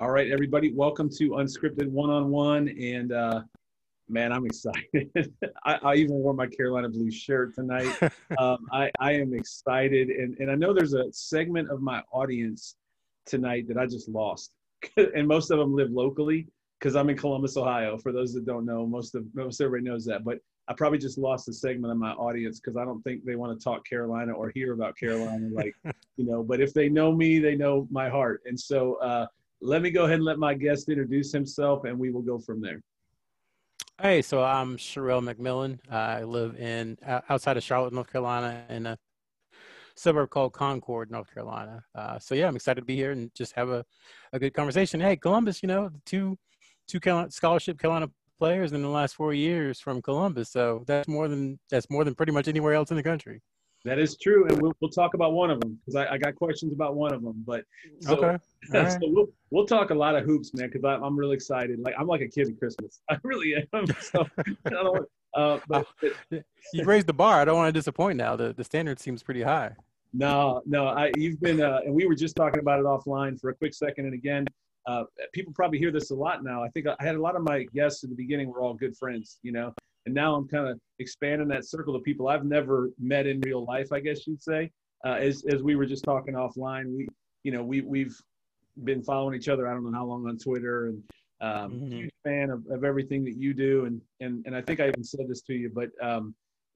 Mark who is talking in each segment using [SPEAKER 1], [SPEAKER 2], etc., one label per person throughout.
[SPEAKER 1] All right, everybody, welcome to Unscripted One on One. And uh, man, I'm excited. I, I, even wore my Carolina Blue shirt tonight. um, I, I am excited. And, and I know there's a segment of my audience tonight that I just lost. and most of them live locally because I'm in Columbus, Ohio. For those that don't know, most of most everybody knows that. But I probably just lost a segment of my audience because I don't think they want to talk Carolina or hear about Carolina, like you know. But if they know me, they know my heart. And so, uh, let me go ahead and let my guest introduce himself, and we will go from there.
[SPEAKER 2] Hey, so I'm Sherrell McMillan. I live in outside of Charlotte, North Carolina, in a suburb called Concord, North Carolina. Uh, so yeah, I'm excited to be here and just have a, a good conversation. Hey, Columbus, you know, two two scholarship Carolina players in the last four years from Columbus. So that's more than that's more than pretty much anywhere else in the country.
[SPEAKER 1] That is true, and we'll, we'll talk about one of them because I, I, got questions about one of them. But so,
[SPEAKER 2] okay,
[SPEAKER 1] right. so we'll we'll talk a lot of hoops, man, because I'm really excited. Like I'm like a kid at Christmas. I really am. So I don't. Uh, but,
[SPEAKER 2] but, you raised the bar. I don't want to disappoint. Now the the standard seems pretty high.
[SPEAKER 1] No, no. I you've been, uh, and we were just talking about it offline for a quick second. And again, uh, people probably hear this a lot now. I think I had a lot of my guests in the beginning were all good friends, you know, and now I'm kind of expanding that circle of people I've never met in real life, I guess you'd say. Uh, as as we were just talking offline, we you know we we've been following each other. I don't know how long on Twitter, and um, mm-hmm. huge fan of, of everything that you do. And and and I think I even said this to you, but um,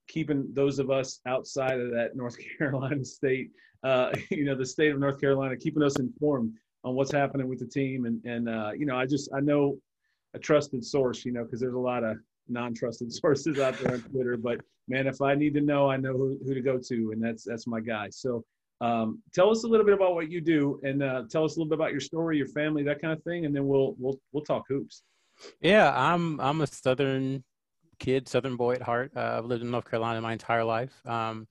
[SPEAKER 1] keeping those of us outside of that North Carolina state, uh, you know, the state of North Carolina, keeping us informed on what's happening with the team. And and uh, you know, I just I know a trusted source, you know, because there's a lot of non-trusted sources out there on Twitter. But man, if I need to know, I know who, who to go to, and that's that's my guy. So um, tell us a little bit about what you do, and uh, tell us a little bit about your story, your family, that kind of thing, and then we'll we'll we'll talk hoops.
[SPEAKER 2] Yeah, I'm I'm a Southern kid, Southern boy at heart. Uh, I've lived in North Carolina my entire life. Um,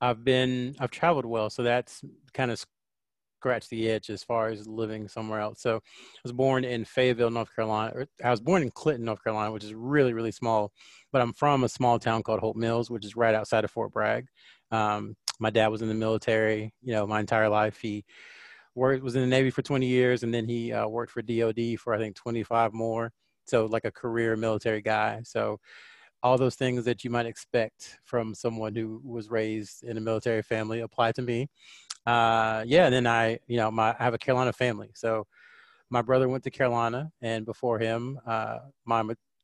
[SPEAKER 2] I've been I've traveled well, so that's kind of scratch the itch as far as living somewhere else. So I was born in Fayetteville, North Carolina. Or I was born in Clinton, North Carolina, which is really, really small. But I'm from a small town called Hope Mills, which is right outside of Fort Bragg. Um, my dad was in the military, you know, my entire life. He worked, was in the Navy for 20 years, and then he uh, worked for DOD for I think 25 more. So like a career military guy. So all those things that you might expect from someone who was raised in a military family apply to me uh, yeah, and then I, you know, my I have a Carolina family, so my brother went to Carolina, and before him, uh, my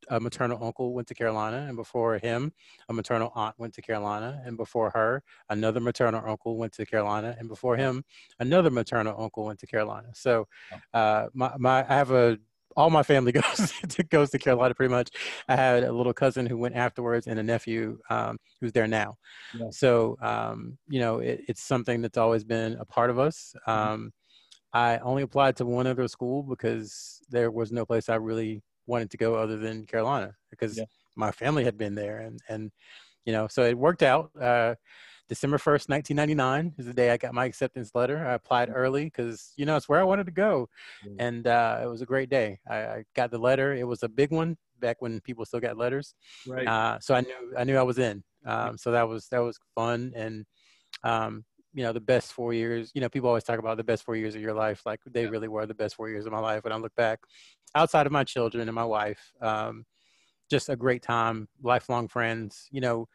[SPEAKER 2] a maternal uncle went to Carolina, and before him, a maternal aunt went to Carolina, and before her, another maternal uncle went to Carolina, and before him, another maternal uncle went to Carolina. So, uh, my, my I have a all my family goes to goes to Carolina pretty much. I had a little cousin who went afterwards and a nephew um, who's there now. Yeah. So um, you know, it, it's something that's always been a part of us. Mm-hmm. Um. I only applied to one other school because there was no place I really wanted to go other than Carolina because yeah. my family had been there and and you know, so it worked out. Uh, December 1st, 1999 is the day I got my acceptance letter. I applied mm-hmm. early because, you know, it's where I wanted to go. Mm-hmm. And uh, it was a great day. I, I, got the letter. It was a big one back when people still got letters.
[SPEAKER 1] Right.
[SPEAKER 2] Uh, so I knew, I knew I was in. Um, so that was, that was fun. And, um, you know, the best four years, you know, people always talk about the best four years of your life. Like they yeah. really were the best four years of my life. When I look back outside of my children and my wife, um, just a great time, lifelong friends, you know,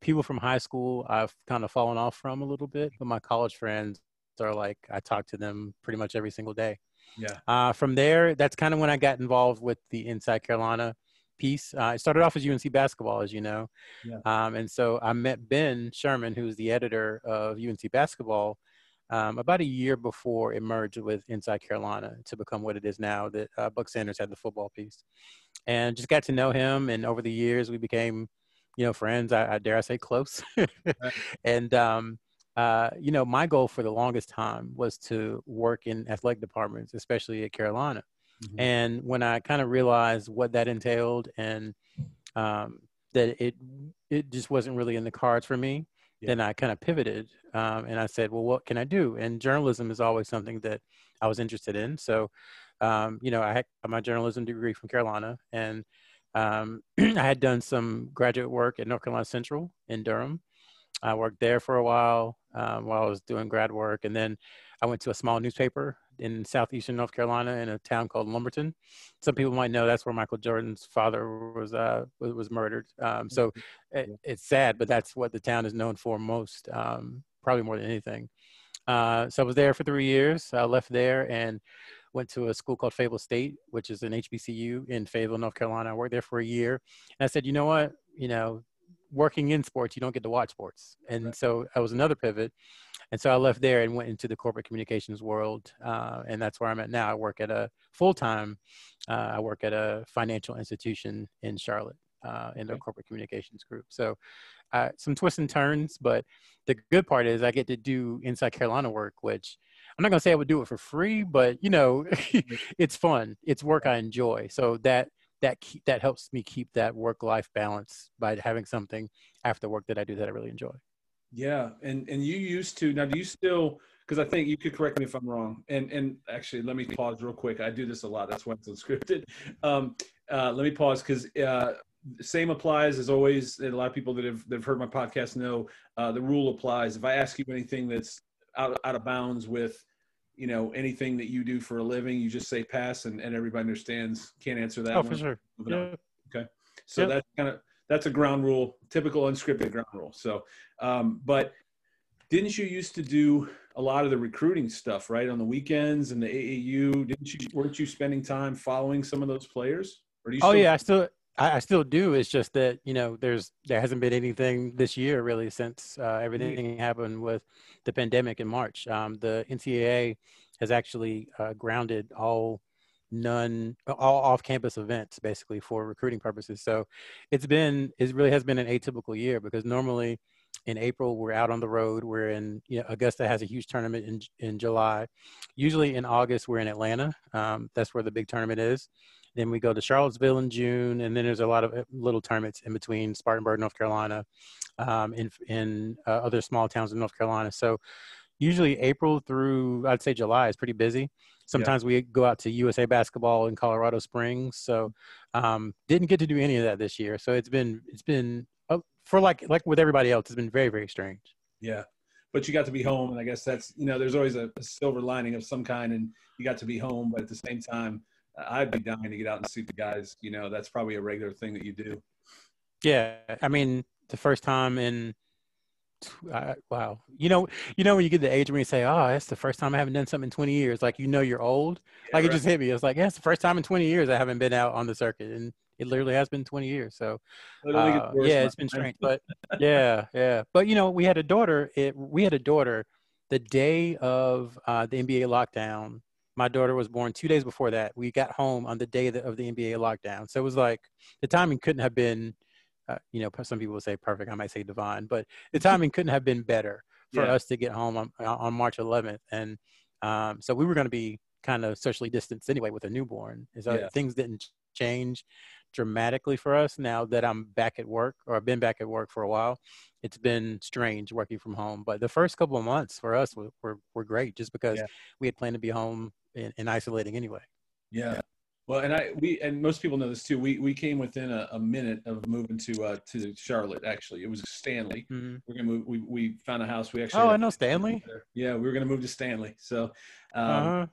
[SPEAKER 2] people from high school I've kind of fallen off from a little bit, but my college friends are like I talk to them pretty much every single day.
[SPEAKER 1] Yeah.
[SPEAKER 2] Uh, from there, that's kind of when I got involved with the Inside Carolina piece. Uh, I started off as UNC basketball, as you know, yeah. um, and so I met Ben Sherman, who's the editor of UNC basketball. Um, about a year before it merged with Inside Carolina to become what it is now, that uh, Buck Sanders had the football piece, and just got to know him. And over the years, we became you know, friends. I, I dare I say close. and um, uh, you know, my goal for the longest time was to work in athletic departments, especially at Carolina. Mm-hmm. And when I kind of realized what that entailed and um, that it it just wasn't really in the cards for me, yeah. then I kind of pivoted um, and I said, well, what can I do? And journalism is always something that I was interested in. So, um, you know, I had my journalism degree from Carolina and um, I had done some graduate work at North Carolina Central in Durham. I worked there for a while um, while I was doing grad work, and then I went to a small newspaper in southeastern North Carolina in a town called Lumberton. Some people might know that's where Michael Jordan's father was uh, was murdered. Um, so it, it's sad, but that's what the town is known for most, um, probably more than anything. Uh, so I was there for three years. I left there and went to a school called Fayetteville State, which is an HBCU in Fayetteville, North Carolina. I worked there for a year, and I said, you know what, you know, working in sports, you don't get to watch sports, and right. so that was another pivot. And so I left there and went into the corporate communications world, uh, and that's where I'm at now. I work at a full time. Uh, I work at a financial institution in Charlotte uh, in the okay. corporate communications group. So uh, some twists and turns, but the good part is I get to do inside Carolina work, which I'm not gonna say I would do it for free, but you know, it's fun. It's work I enjoy. So that that that helps me keep that work life balance by having something after work that I do that I really enjoy.
[SPEAKER 1] Yeah, and and you used to now. Do you still? Because I think you could correct me if I'm wrong. And and actually, let me pause real quick. I do this a lot. That's why it's unscripted. Um, uh, let me pause because uh, same applies as always. And a lot of people that have that have heard my podcast know uh, the rule applies. If I ask you anything that's out out of bounds with you know anything that you do for a living, you just say pass, and, and everybody understands. Can't answer that.
[SPEAKER 2] Oh, one. for sure.
[SPEAKER 1] Yeah. Okay. So that's kind of that's a ground rule, typical unscripted ground rule. So, um, but didn't you used to do a lot of the recruiting stuff, right, on the weekends and the AAU? Didn't you? Weren't you spending time following some of those players?
[SPEAKER 2] Or do you? oh yeah, I still. I, I still do. It's just that you know, there's there hasn't been anything this year really since uh, everything mm-hmm. happened with the pandemic in March. Um, the NCAA has actually uh, grounded all none all off-campus events basically for recruiting purposes so it's been it really has been an atypical year because normally in april we're out on the road we're in you know, augusta has a huge tournament in, in july usually in august we're in atlanta um, that's where the big tournament is then we go to charlottesville in june and then there's a lot of uh, little tournaments in between spartanburg north carolina um, in, in uh, other small towns in north carolina so usually april through i'd say july is pretty busy Sometimes yeah. we go out to USA basketball in Colorado Springs. So um, didn't get to do any of that this year. So it's been it's been uh, for like like with everybody else, it's been very very strange.
[SPEAKER 1] Yeah, but you got to be home, and I guess that's you know there's always a, a silver lining of some kind, and you got to be home. But at the same time, I'd be dying to get out and see the guys. You know, that's probably a regular thing that you do.
[SPEAKER 2] Yeah, I mean, the first time in uh, wow. You know, you know when you get the age where you say, "Oh, that's the first time I haven't done something in 20 years." Like you know you're old. Yeah, like right. it just hit me. It's like, yeah, it's the first time in 20 years I haven't been out on the circuit, and it literally has been 20 years. So, uh, yeah, it's been strange. But yeah, yeah. But you know, we had a daughter. It we had a daughter the day of uh, the NBA lockdown. My daughter was born two days before that. We got home on the day of the, of the NBA lockdown. So it was like the timing couldn't have been uh, you know, some people will say perfect. I might say divine, but the timing couldn't have been better for yeah. us to get home on, on March 11th. And um, so we were going to be kind of socially distanced anyway with a newborn. So yeah. things didn't change dramatically for us now that I'm back at work or I've been back at work for a while. It's been strange working from home, but the first couple of months for us were, were, were great just because yeah. we had planned to be home and, and isolating anyway.
[SPEAKER 1] Yeah. Well, and I we and most people know this too. We we came within a, a minute of moving to uh to Charlotte. Actually, it was Stanley. Mm-hmm. We're gonna move. We we found a house. We actually.
[SPEAKER 2] Oh, I know Stanley.
[SPEAKER 1] Yeah, we were gonna move to Stanley. So, um, uh-huh.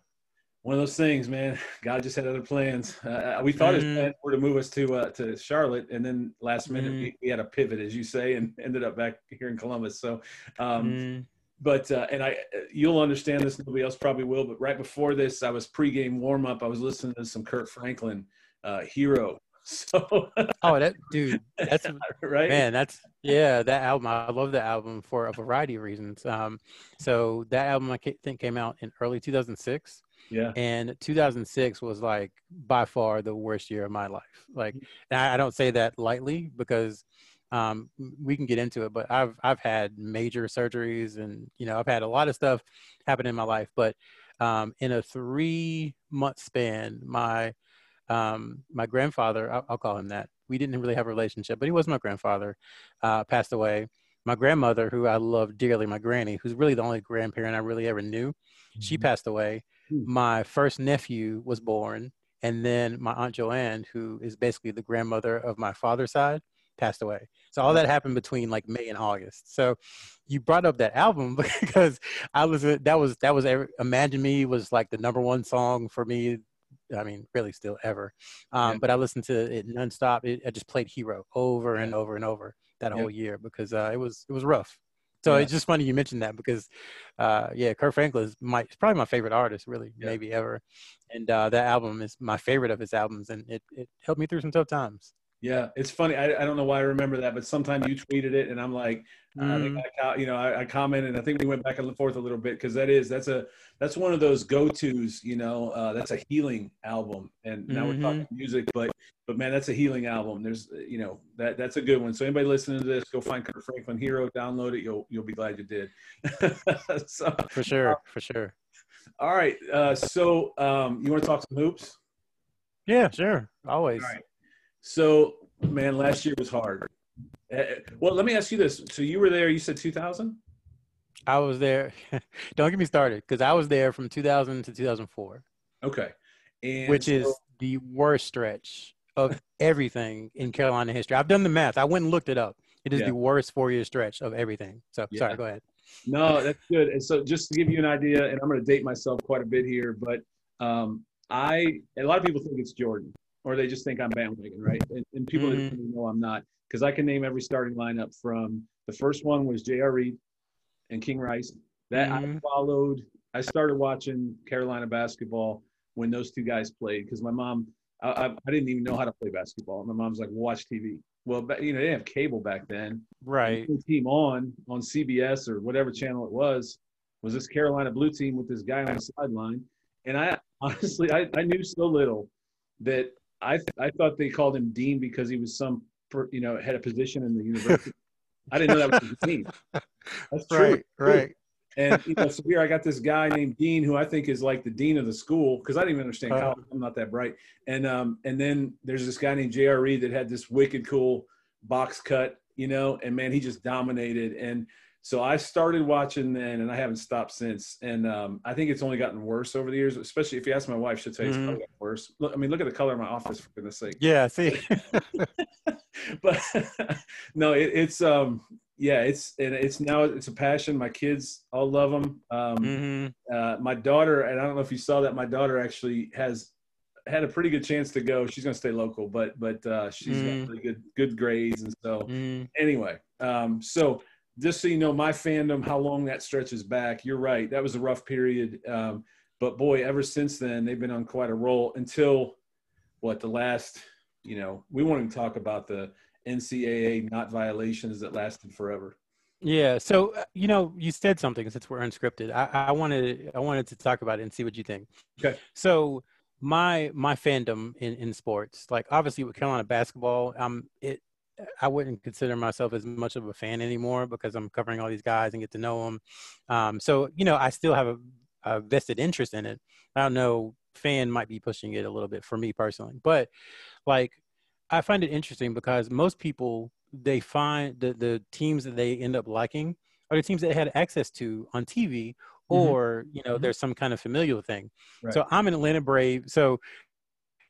[SPEAKER 1] one of those things, man. God just had other plans. Uh, uh we thought mm-hmm. his plan were to move us to uh, to Charlotte, and then last minute mm-hmm. we, we, had a pivot, as you say, and ended up back here in Columbus. So. Um, mm-hmm but uh, and I you'll understand this nobody else probably will but right before this I was pregame warm up I was listening to some Kirk Franklin uh, hero. So
[SPEAKER 2] oh that dude that's right? man that's yeah that album I love that album for a variety of reasons. Um so that album I think came out in early 2006
[SPEAKER 1] yeah.
[SPEAKER 2] And 2006 was like by far the worst year of my life. Like I, I don't say that lightly because um, we can get into it, but I've I've had major surgeries and you know I've had a lot of stuff happen in my life. But um, in a three month span, my um, my grandfather, I'll, I'll, call him that. We didn't really have a relationship, but he was my grandfather. Uh, passed away. My grandmother, who I love dearly, my granny, who's really the only grandparent I really ever knew, mm-hmm. she passed away. Mm-hmm. My first nephew was born, and then my aunt Joanne, who is basically the grandmother of my father's side, passed away. So all that happened between like May and August. So you brought up that album because I was that was that was Imagine Me was like the number one song for me. I mean, really, still ever. Um, yeah. But I listened to it nonstop. It, I just played Hero over and over and over that yeah. whole year because uh, it was it was rough. So yeah. it's just funny you mentioned that because, uh, yeah, Kirk Franklin is my probably my favorite artist, really, yeah. maybe ever, and uh, that album is my favorite of his albums, and it it helped me through some tough times.
[SPEAKER 1] Yeah, it's funny. I, I don't know why I remember that, but sometime you tweeted it, and I'm like, mm. I mm-hmm. You know, I, I, commented, and I think we went back and forth a little bit because that is that's a that's one of those go tos. You know, uh, that's a healing album, and now mm-hmm. we're talking music, but but man, that's a healing album. There's you know that that's a good one. So anybody listening to this, go find Kirk Franklin Hero, download it. You'll you'll be glad you did.
[SPEAKER 2] so, for sure, uh, for sure.
[SPEAKER 1] All right, uh, so um, you want to talk some hoops?
[SPEAKER 2] Yeah, sure, always. All right.
[SPEAKER 1] So, man, last year was hard. Uh, well, let me ask you this. So you were there, you said 2000?
[SPEAKER 2] I was there. Don't get me started because I was there from 2000 to 2004.
[SPEAKER 1] Okay.
[SPEAKER 2] And which so, is the worst stretch of everything in Carolina history. I've done the math. I went and looked it up. It is yeah. the worst four year stretch of everything. So yeah. sorry, go ahead.
[SPEAKER 1] No, that's good. And so just to give you an idea, and I'm going to date myself quite a bit here, but um, I, a lot of people think it's Jordan or they just think I'm bandwagon, right? And, and people mm-hmm. know I'm not because I can name every starting lineup from the first one was J.R. Reid and King Rice. That mm-hmm. I followed. I started watching Carolina basketball when those two guys played because my mom, I, I, I, didn't even know how to play basketball. My mom's like, watch TV. Well, you know, they didn't have cable back then.
[SPEAKER 2] Right.
[SPEAKER 1] The team on on CBS or whatever channel it was was this Carolina blue team with this guy on the sideline. And I honestly, I, I knew so little that I I thought they called him dean because he was some you know had a position in the university. I didn't know that was name.
[SPEAKER 2] That's true. Right, right.
[SPEAKER 1] And you know, so here I got this guy named Dean, who I think is like the dean of the school because I didn't even understand uh, college. I'm not that bright. And um, and then there's this guy named J.R. Reid that had this wicked cool box cut, you know, and man, he just dominated. And so I started watching then, and I haven't stopped since. And um, I think it's only gotten worse over the years. Especially if you ask my wife, she'll tell you it's mm-hmm. probably gotten worse. Look, I mean, look at the color of my office for goodness sake.
[SPEAKER 2] Yeah, I see.
[SPEAKER 1] but no, it, it's um, yeah, it's and it's now it's a passion. My kids all love them. Um, mm-hmm. uh, my daughter, and I don't know if you saw that. My daughter actually has had a pretty good chance to go. She's going to stay local, but but uh, she's mm. got really good good grades, and so mm. anyway, um, so just so you know, my fandom, how long that stretches back, you're right. That was a rough period. Um, but boy, ever since then, they've been on quite a roll until what the last, you know, we won't even talk about the NCAA not violations that lasted forever.
[SPEAKER 2] Yeah. So, uh, you know, you said something since we're unscripted. I, I wanted, I wanted to talk about it and see what you think.
[SPEAKER 1] Okay.
[SPEAKER 2] So my, my fandom in, in sports, like obviously with Carolina basketball, um, it, I wouldn't consider myself as much of a fan anymore because I'm covering all these guys and get to know them. Um, so you know, I still have a, a, vested interest in it. I don't know, fan might be pushing it a little bit for me personally, but like I find it interesting because most people they find the the teams that they end up liking are the teams that had access to on TV mm-hmm. or mm-hmm. you know mm-hmm. there's some kind of familial thing. Right. So I'm an Atlanta Brave. So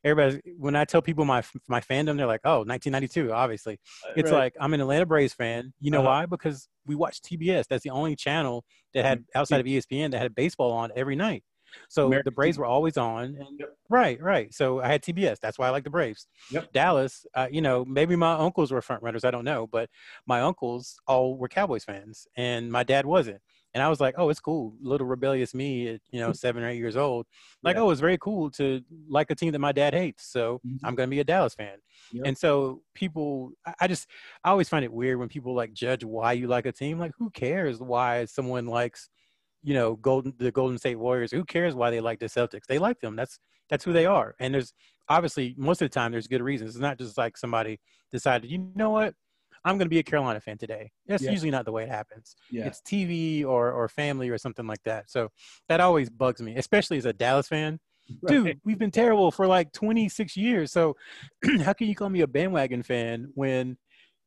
[SPEAKER 2] everybody when I tell people my my fandom, they're like, "Oh, 1992." Obviously, uh, it's right. like I'm an Atlanta Braves fan. You know uh-huh. why? Because we watched TBS. That's the only channel that had mm-hmm. outside of ESPN that had baseball on every night. So American the Braves were always on. And, yep. Right, right. So I had TBS. That's why I like the Braves.
[SPEAKER 1] Yep.
[SPEAKER 2] Dallas, uh, you know, maybe my uncles were front runners. I don't know, but my uncles all were Cowboys fans, and my dad wasn't. And I was like, oh, it's cool. Little rebellious me at, you know, seven or eight years old. Like, yeah. oh, it's very cool to like a team that my dad hates. So mm-hmm. I'm going to be a Dallas fan. Yep. And so people, I just, I always find it weird when people like judge why you like a team. Like, who cares why someone likes, you know, Golden, the Golden State Warriors? Who cares why they like the Celtics? They like them. That's, that's who they are. And there's obviously most of the time there's good reasons. It's not just like somebody decided, you know what? I'm going to be a Carolina fan today. That's yeah. usually not the way it happens. Yeah. It's TV or or family or something like that. So that always bugs me, especially as a Dallas fan. Right. Dude, we've been terrible for like 26 years. So how can you call me a bandwagon fan when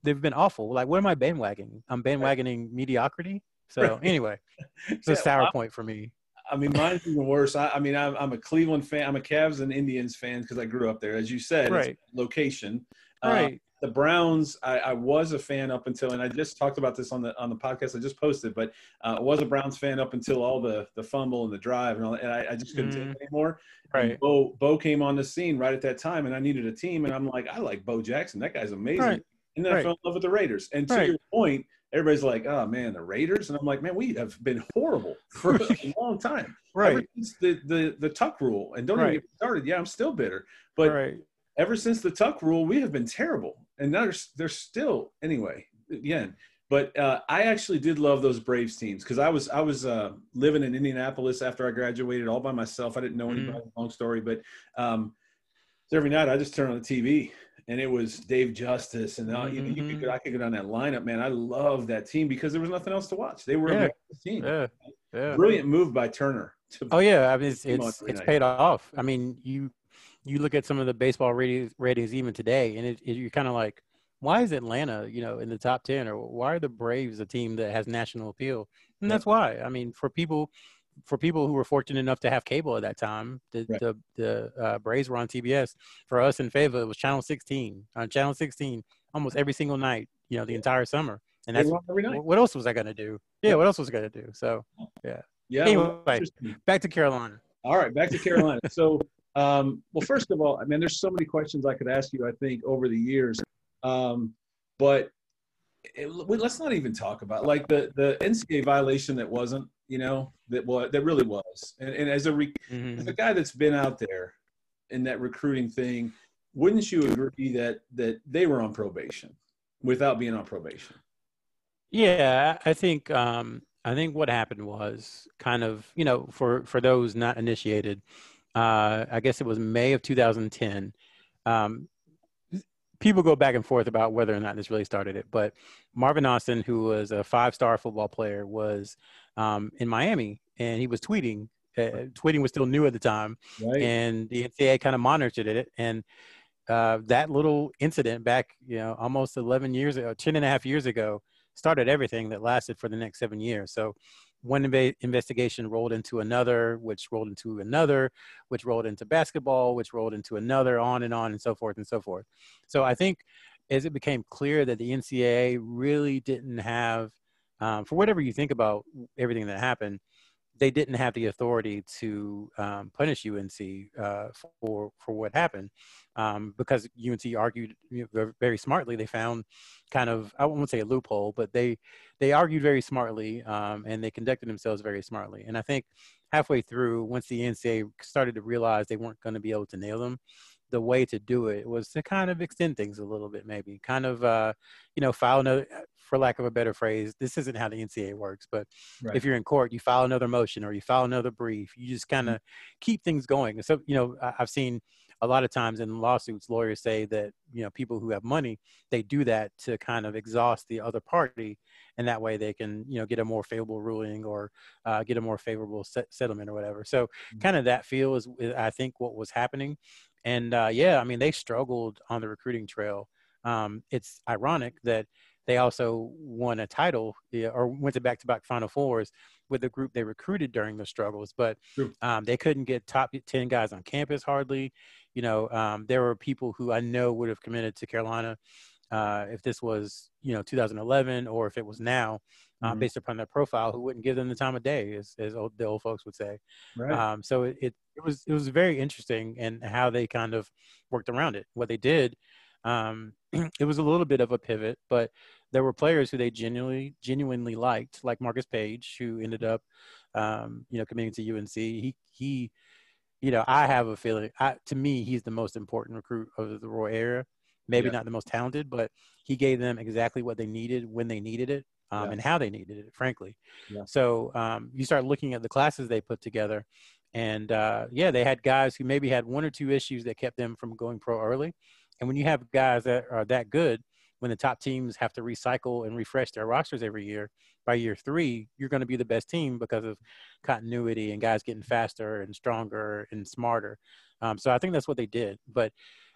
[SPEAKER 2] they've been awful? Like, what am I bandwagoning? I'm bandwagoning right. mediocrity. So right. anyway, it's yeah, a sour well, point for me.
[SPEAKER 1] I mean, mine's even worse. I, I mean, I'm, I'm, a Cleveland fan. I'm a Cavs and Indians fan because I grew up there, as you said.
[SPEAKER 2] Right.
[SPEAKER 1] location.
[SPEAKER 2] Uh, right.
[SPEAKER 1] The Browns, I, I, was a fan up until, and I just talked about this on the on the podcast I just posted, but uh, I was a Browns fan up until all the the fumble and the drive and all, and I, I just couldn't mm. take it anymore. Right. And Bo Bo came on the scene right at that time, and I needed a team, and I'm like, I like Bo Jackson. That guy's amazing. Right. And then right. I fell in love with the Raiders. And to right. your point, everybody's like, "Oh man, the Raiders," and I'm like, "Man, we have been horrible for a long time."
[SPEAKER 2] Right.
[SPEAKER 1] Ever since the the the Tuck rule, and don't even get started. Yeah, I'm still bitter, but ever since the Tuck rule, we have been terrible, and there's there's still anyway. Again, but uh, I actually did love those Braves teams because I was I was uh, living in Indianapolis after I graduated all by myself. I didn't know mm-hmm. anybody. Mm. Long story, but um, every night I just turned on the TV and it was Dave Justice, and uh, you, you could, mm-hmm. I could get on that lineup, man. I love that team because there was nothing else to watch. They were
[SPEAKER 2] yeah.
[SPEAKER 1] a team.
[SPEAKER 2] Yeah. yeah.
[SPEAKER 1] Brilliant move by Turner.
[SPEAKER 2] oh yeah, I mean it's it's, it's paid off. I mean you you look at some of the baseball ratings ratings even today, and it, it, you're kind of like, why is Atlanta you know in the top ten, or why are the Braves a team that has national appeal? And that's why. I mean, for people for people who were fortunate enough to have cable at that time, the right. the, the uh, Braves were on TBS. For us in Fayetteville, it was Channel 16 on Channel 16 almost every single night. You know, the entire summer. And that's what else was I going to do? Yeah, what else was I going to do? So, yeah.
[SPEAKER 1] Yeah.
[SPEAKER 2] Anyway, back to Carolina.
[SPEAKER 1] All right, back to Carolina. so, um, well, first of all, I mean, there's so many questions I could ask you. I think over the years, um, but it, let's not even talk about like the the NCAA violation that wasn't you know, that was that really was. And, and as a re- mm-hmm. as a guy that's been out there in that recruiting thing, wouldn't you agree that that they were on probation without being on probation?
[SPEAKER 2] Yeah, I think um, I think what happened was kind of you know for for those not initiated, uh, I guess it was May of 2010. Um, people go back and forth about whether or not this really started it, but Marvin Austin, who was a five-star football player, was um, in Miami, and he was tweeting. Uh, tweeting was still new at the time, right. and the NCAA kind of monitored it. And uh, that little incident back, you know, almost 11 years ago, 10 and a half years ago, started everything that lasted for the next seven years. So one investigation rolled into another, which rolled into another, which rolled into basketball, which rolled into another, on and on and so forth and so forth. So I think as it became clear that the NCAA really didn't have um, for whatever you think about everything that happened, they didn't have the authority to um, punish UNC uh, for for what happened um, because UNC argued you know, very smartly. They found kind of I won't say a loophole, but they they argued very smartly um, and they conducted themselves very smartly. And I think halfway through, once the NCAA started to realize they weren't going to be able to nail them, the way to do it was to kind of extend things a little bit, maybe kind of, uh, you know, file another, for lack of a better phrase, this isn't how the NCA works, but right. if you're in court, you file another motion or you file another brief, you just kind of mm-hmm. keep things going. So, you know, I've seen a lot of times in lawsuits, lawyers say that, you know, people who have money, they do that to kind of exhaust the other party. And that way they can, you know, get a more favorable ruling or uh, get a more favorable set- settlement or whatever. So mm-hmm. kind of that feel is, I think, what was happening. And uh, yeah, I mean, they struggled on the recruiting trail. Um, it's ironic that they also won a title yeah, or went to back-to-back Final Fours with the group they recruited during the struggles, but um, they couldn't get top 10 guys on campus hardly. You know, um, there were people who I know would have committed to Carolina uh, if this was, you know, 2011 or if it was now, uh, mm-hmm. based upon their profile, who wouldn't give them the time of day, as, as old, the old folks would say. Right. Um, so it, it, it was it was very interesting and how they kind of worked around it. What they did, um, it was a little bit of a pivot, but there were players who they genuinely genuinely liked, like Marcus Paige, who ended up, um, you know, committing to UNC. He he, you know, I have a feeling. I, to me, he's the most important recruit of the Roy era. Maybe yeah. not the most talented, but he gave them exactly what they needed when they needed it um, yeah. and how they needed it, frankly. Yeah. So um, you start looking at the classes they put together, and uh, yeah, they had guys who maybe had one or two issues that kept them from going pro early. And when you have guys that are that good, when the top teams have to recycle and refresh their rosters every year, by year three, you're going to be the best team because of continuity and guys getting faster and stronger and smarter. Um, so I think that's what they did. But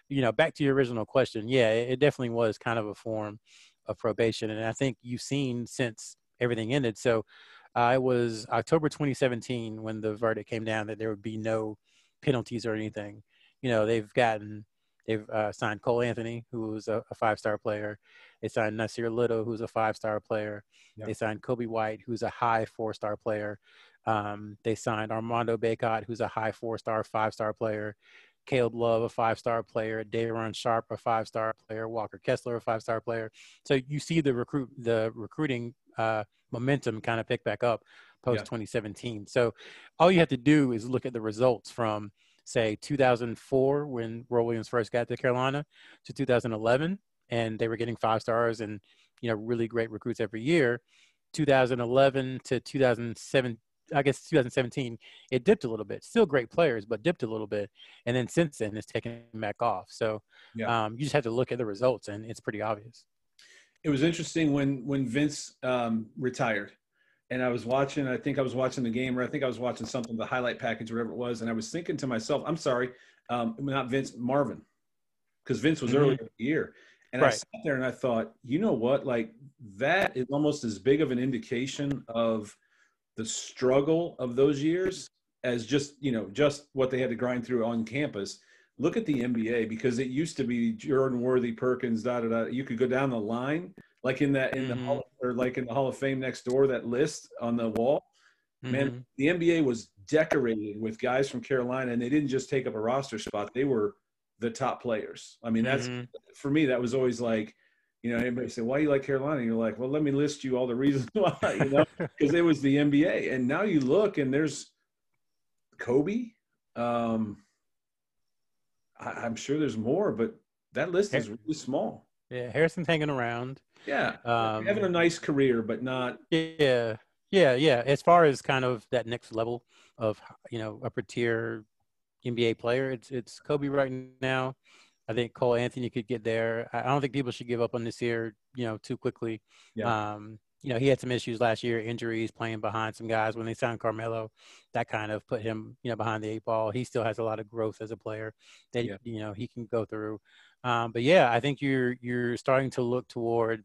[SPEAKER 2] you know, back to your original question, yeah, it, it definitely was kind of a form of probation. And I think you've seen since everything ended. So uh, it was October 2017 when the verdict came down that there would be no penalties or anything. You know, they've gotten They've uh, signed Cole Anthony, who's a, a five-star player. They signed Nassir Little, who's a five-star player. Yeah. They signed Coby White, who's a high four-star player. Um, they signed Armando Bacot, who's a high four-star, five-star player. Caleb Love, a five-star player, Day'Ron Sharpe, a five-star player, Walker Kessler, a five-star player. So you see the recruit the recruiting uh, momentum kind of pick back up post 2017. So all you have to do is look at the results from say 2004 when Roy Williams first got to Carolina to 2011, and they were getting five stars and you know really great recruits every year. 2011 to 2007 I guess 2017, it dipped a little bit. Still great players, but dipped a little bit. And then since then, it's taken back off. So yeah. um, you just have to look at the results, and it's pretty obvious.
[SPEAKER 1] It was interesting when when Vince um, retired, and I was watching. I think I was watching the game, or I think I was watching something, the highlight package, whatever it was, and I was thinking to myself, "I'm sorry, um, not Vince, Marvin, because Vince was mm-hmm. earlier in the year." And right. I sat there and I thought, you know what? Like that is almost as big of an indication of the struggle of those years as just you know just what they had to grind through on campus look at the nba because it used to be jordan worthy perkins da da da you could go down the line like in that in mm-hmm. the hall or like in the hall of fame next door that list on the wall mm-hmm. man the nba was decorated with guys from carolina and they didn't just take up a roster spot they were the top players i mean that's mm-hmm. for me that was always like you know, anybody say, why you like Carolina? And you're like, well, let me list you all the reasons why, you know, because it was the NBA. And now you look and there's Coby. Um, I, am sure there's more, but that list is really small.
[SPEAKER 2] Yeah, Harrison's hanging around.
[SPEAKER 1] Yeah, um, having a nice career, but not.
[SPEAKER 2] Yeah, yeah, yeah. As far as kind of that next level of you know upper tier NBA player, it's it's Coby right now. I think Cole Anthony could get there. I don't think people should give up on this year, you know, too quickly. Yeah. Um, you know, he had some issues last year, injuries, playing behind some guys. When they signed Carmelo, that kind of put him, you know, behind the eight ball. He still has a lot of growth as a player that yeah. you know he can go through. Um, but yeah, I think you're you're starting to look toward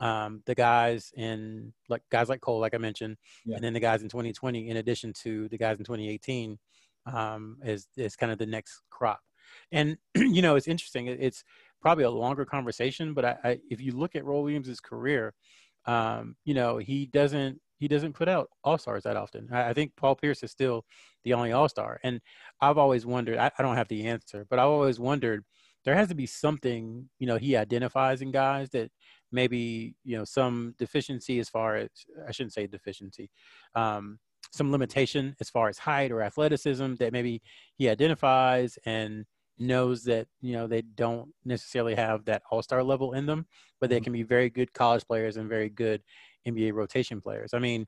[SPEAKER 2] um, the guys in like guys like Cole, like I mentioned, yeah. and then the guys in 2020, in addition to the guys in 2018, um, is is kind of the next crop. And you know, it's interesting. It's probably a longer conversation, but I, I, if you look at Roy Williams's career, um, you know, he doesn't he doesn't put out all stars that often. I, I, think Paul Pierce is still the only all star, and I've always wondered. I, I don't have the answer, but I've always wondered there has to be something you know he identifies in guys that maybe you know some deficiency as far as I shouldn't say deficiency. Um, some limitation as far as height or athleticism that maybe he identifies and knows that you know they don't necessarily have that all-star level in them but they mm-hmm. can be very good college players and very good nba rotation players i mean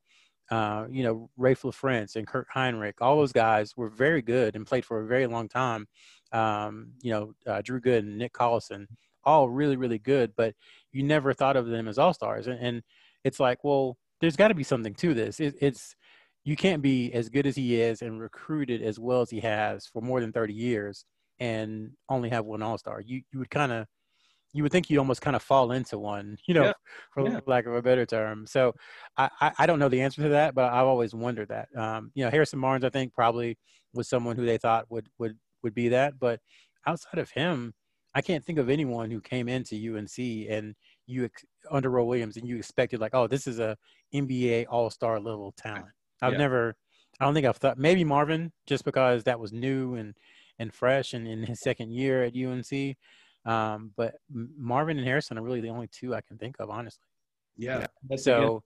[SPEAKER 2] uh, you know Raef LaFrentz and Kirk Hinrich, all those guys were very good and played for a very long time. Um, you know, uh, Drew Gooden and Nick Collison, all really, really good, but you never thought of them as all stars. And, and, it's like, well, there's got to be something to this. It, it's you can't be as good as he is and recruited as well as he has for more than 30 years and only have one All Star. You you would kind of you would think you almost kind of fall into one, you know, yeah. for yeah. lack of a better term. So I, I, I don't know the answer to that, but I've always wondered that. Um, you know, Harrison Barnes, I think probably was someone who they thought would would would be that, but outside of him, I can't think of anyone who came into UNC and you under Roy Williams and you expected like, oh, this is a NBA All Star level talent. I've yeah. never, I don't think I've thought maybe Marvin just because that was new and and fresh and in his second year at UNC. Um, but Marvin and Harrison are really the only two I can think of, honestly.
[SPEAKER 1] Yeah.
[SPEAKER 2] yeah. So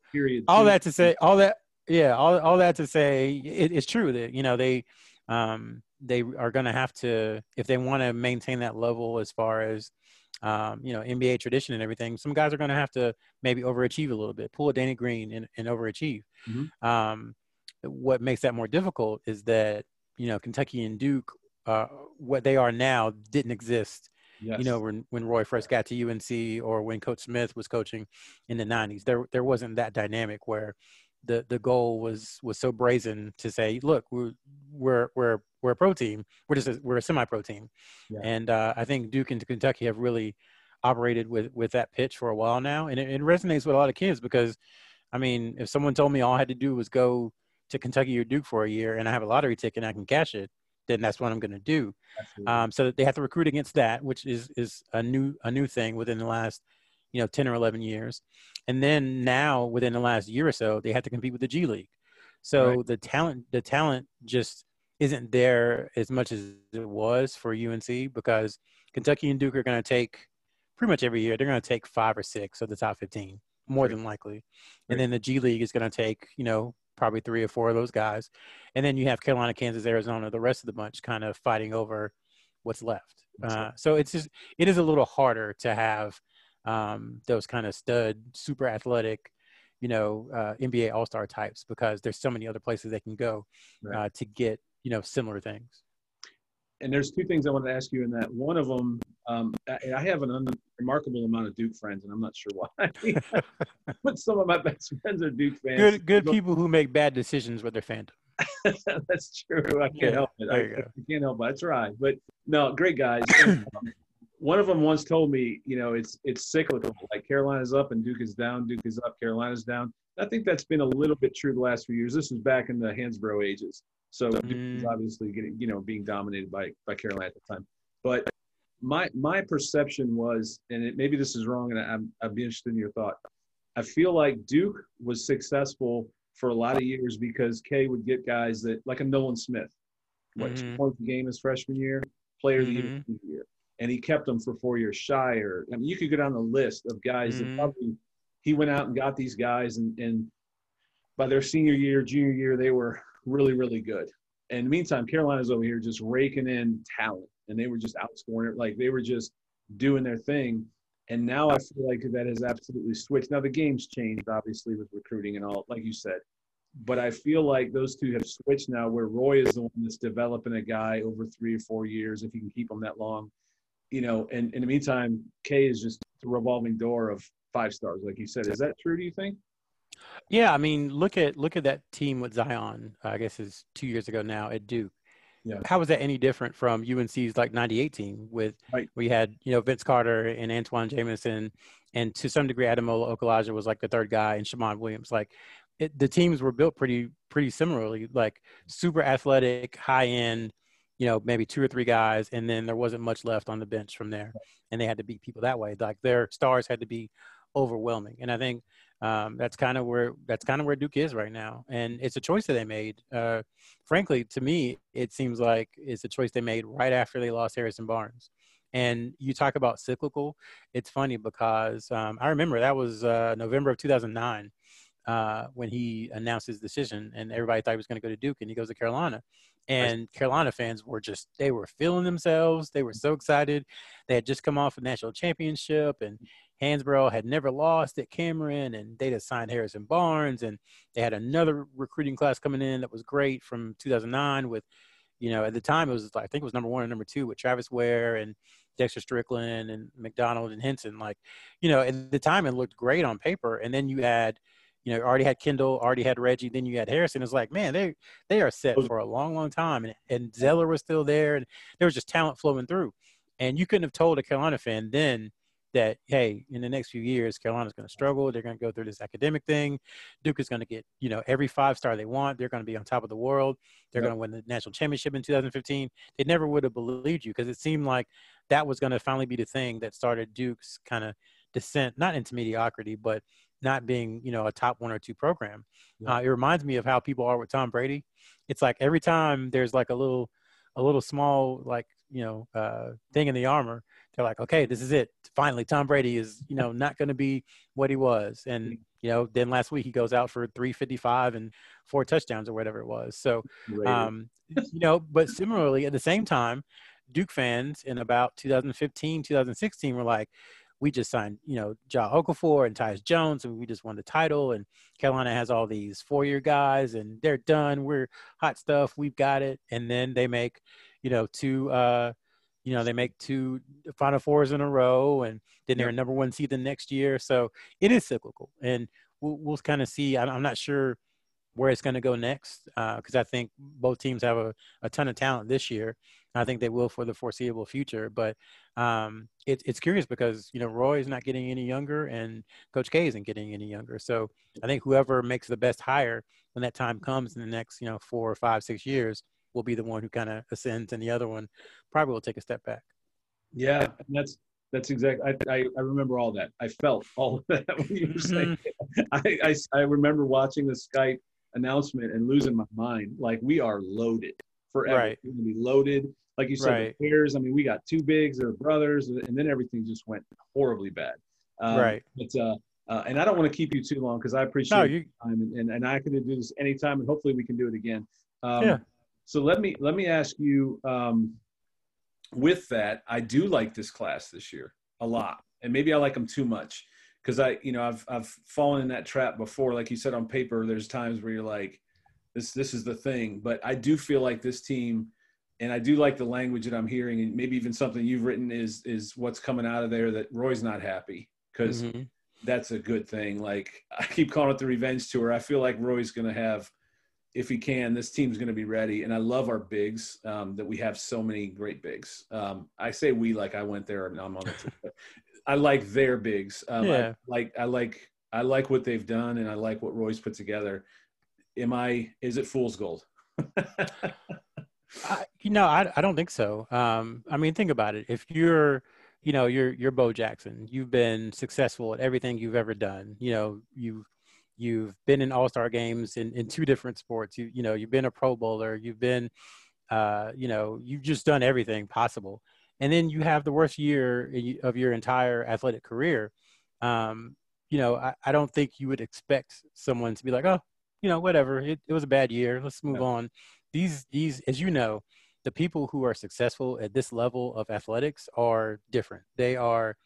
[SPEAKER 2] all that to say, all that, yeah, all, all that to say, it, it's true that, you know, they, um, they are going to have to, if they want to maintain that level as far as, um, you know, NBA tradition and everything, some guys are going to have to maybe overachieve a little bit, pull a Danny Green and, and overachieve. Mm-hmm. Um, what makes that more difficult is that, you know, Kentucky and Duke uh, what they are now didn't exist. Yes. You know, when, when Roy first got to UNC or when Coach Smith was coaching in the 90s, there there wasn't that dynamic where the the goal was was so brazen to say, look, we're we're we're, we're a pro team. We're just a, we're a semi pro team, yeah. and uh, I think Duke and Kentucky have really operated with with that pitch for a while now, and it, it resonates with a lot of kids because, I mean, if someone told me all I had to do was go to Kentucky or Duke for a year and I have a lottery ticket and I can cash it, then that's what I'm going to do. Um, so they have to recruit against that, which is is a new a new thing within the last you know 10 or 11 years, and then now within the last year or so they have to compete with the G League. So right. the talent the talent just isn't there as much as it was for UNC because Kentucky and Duke are going to take pretty much every year they're going to take five or six of the top 15 more right. than likely, right. and then the G League is going to take you know probably three or four of those guys. And then you have Carolina, Kansas, Arizona, the rest of the bunch kind of fighting over what's left. Uh, so it's just, it is a little harder to have um, those kind of stud, super athletic, you know, uh, NBA All Star types because there's so many other places they can go right. uh, to get, you know, similar things
[SPEAKER 1] and there's two things I want to ask you in that. One of them, um, I, I, have an unremarkable amount of Duke friends, and I'm not sure why. but some of my best friends are Duke fans.
[SPEAKER 2] Good, good people who make bad decisions with their fandom.
[SPEAKER 1] That's true. I can't yeah, help it. I, I, can't help it. I try, but no, great guys. One of them once told me, you know, it's it's cyclical. Like Carolina's up and Duke is down. Duke is up, Carolina's down. I think that's been a little bit true the last few years. This was back in the Hansbrough ages. So mm. obviously getting, you know, being dominated by by Carolina at the time. But my my perception was, and it, maybe this is wrong, and I'm I'd be interested in your thought. I feel like Duke was successful for a lot of years because K would get guys that like a Nolan Smith, what mm-hmm. two points a game his freshman year, player of the mm-hmm. year, and he kept them for four years. Scheyer, I mean, you could go down the list of guys mm-hmm. that probably he went out and got these guys, and and by their senior year, junior year, they were really, really good. And in the meantime, Carolina's over here just raking in talent, and they were just outscoring it. Like they were just doing their thing. And now I feel like that has absolutely switched. Now the game's changed, obviously, with recruiting and all, like you said. But I feel like those two have switched now, where Roy is the one that's developing a guy over three or four years, if he can keep him that long. You know, and in the meantime, K is just a revolving door of five stars, like you said. Is that true? Do you think?
[SPEAKER 2] Yeah, I mean, look at look at that team with Zion. I guess is two years ago now at Duke. Yeah. How was that any different from UNC's like '98 team with right. we had you know Vince Carter and Antawn Jamison, and to some degree Ademola Okulaja was like the third guy, and Shammond Williams. Like it, the teams were built pretty pretty similarly, like super athletic, high end. You know, maybe two or three guys, and then there wasn't much left on the bench from there, and they had to beat people that way. Like their stars had to be overwhelming, and I think um, that's kind of where that's kind of where Duke is right now, and it's a choice that they made. Uh, frankly, to me, it seems like it's a choice they made right after they lost Harrison Barnes. And you talk about cyclical. It's funny because um, I remember that was uh, November of 2009 uh, when he announced his decision, and everybody thought he was going to go to Duke, and he goes to Carolina. And Carolina fans were just, they were feeling themselves. They were so excited. They had just come off a national championship, and Hansbrough had never lost at Cameron, and they just signed Harrison Barnes, and they had another recruiting class coming in that was great from 2009 with, you know, at the time it was I think it was number one and number two with Travis Wear and Dexter Strickland and McDonald and Henson. Like, you know, at the time it looked great on paper, and then you had, you know, already had Kendall, already had Reggie, then you had Harrison. It's like, man, they they are set for a long, long time, and, and Zeller was still there, and there was just talent flowing through, and you couldn't have told a Carolina fan then that hey in the next few years carolina's going to struggle they're going to go through this academic thing duke is going to get you know every five star they want they're going to be on top of the world they're yep. going to win the national championship in 2015 they never would have believed you because it seemed like that was going to finally be the thing that started duke's kind of descent not into mediocrity but not being you know a top one or two program yep. uh, it reminds me of how people are with tom brady it's like every time there's like a little a little small like you know uh, thing in the armor they're like, okay, this is it. Finally, Tom Brady is, you know, not going to be what he was. And, you know, then last week he goes out for 355 and four touchdowns or whatever it was. So, um, you know, but similarly, at the same time, Duke fans in about 2015, 2016 were like, we just signed, you know, Ja Okafor and Tyus Jones, and we just won the title. And Carolina has all these four-year guys, and they're done. We're hot stuff. We've got it. And then they make, you know, two uh, you know they make two final fours in a row and then they're number one seed the next year. So it is cyclical and we'll, we'll kind of see. I'm not sure where it's going to go next because uh, i think both teams have a, a ton of talent this year. I think they will for the foreseeable future but um, it, it's curious because you know roy is not getting any younger and coach k isn't getting any younger. So i think whoever makes the best hire when that time comes in the next you know four or five six years will be the one who kind of ascends, and the other one probably will take a step back.
[SPEAKER 1] Yeah, that's that's exactly. I, I, I remember all that. I felt all of that when you were saying.
[SPEAKER 2] Mm-hmm.
[SPEAKER 1] I, I I remember watching the Skype announcement and losing my mind. Like we are loaded forever.
[SPEAKER 2] Right.
[SPEAKER 1] We're gonna be loaded. Like you said,
[SPEAKER 2] Right.
[SPEAKER 1] the Wears. I mean, we got two bigs, they're brothers, and then everything just went horribly bad. Um,
[SPEAKER 2] Right.
[SPEAKER 1] But uh, uh, and I don't want to keep you too long because I appreciate
[SPEAKER 2] No,
[SPEAKER 1] your
[SPEAKER 2] you.
[SPEAKER 1] time, and, and, and I can do this anytime, and hopefully we can do it again. Um,
[SPEAKER 2] Yeah.
[SPEAKER 1] So let me let me ask you. Um, with that, I do like this class this year a lot, and maybe I like them too much because I, you know, I've I've fallen in that trap before. Like you said on paper, there's times where you're like, this this is the thing, but I do feel like this team. And I do like the language that I'm hearing, and maybe even something you've written is is what's coming out of there that Roy's not happy because
[SPEAKER 2] Mhm.
[SPEAKER 1] that's a good thing. Like I keep calling it the revenge tour. I feel like Roy's going to have, if he can, this team's going to be ready. And I love our bigs um, that we have so many great bigs. Um, I say we like I went there and I'm on the but I like their bigs. Um,
[SPEAKER 2] Yeah.
[SPEAKER 1] I like I like I like what they've done and I like what Roy's put together. Am I? Is it fool's gold?
[SPEAKER 2] I, you know, I, I don't think so. Um, I mean, think about it. If you're, you know, you're you're Bo Jackson. You've been successful at everything you've ever done. You know, you've you've been in All Star games in, in two different sports. You you know, you've been a Pro Bowler. You've been, uh, you know, you've just done everything possible. And then you have the worst year of your entire athletic career. Um, you know, I, I don't think you would expect someone to be like, oh, you know, whatever. It, it was a bad year. Let's move
[SPEAKER 1] Yeah.
[SPEAKER 2] on these these as you know the people who are successful at this level of athletics are different they are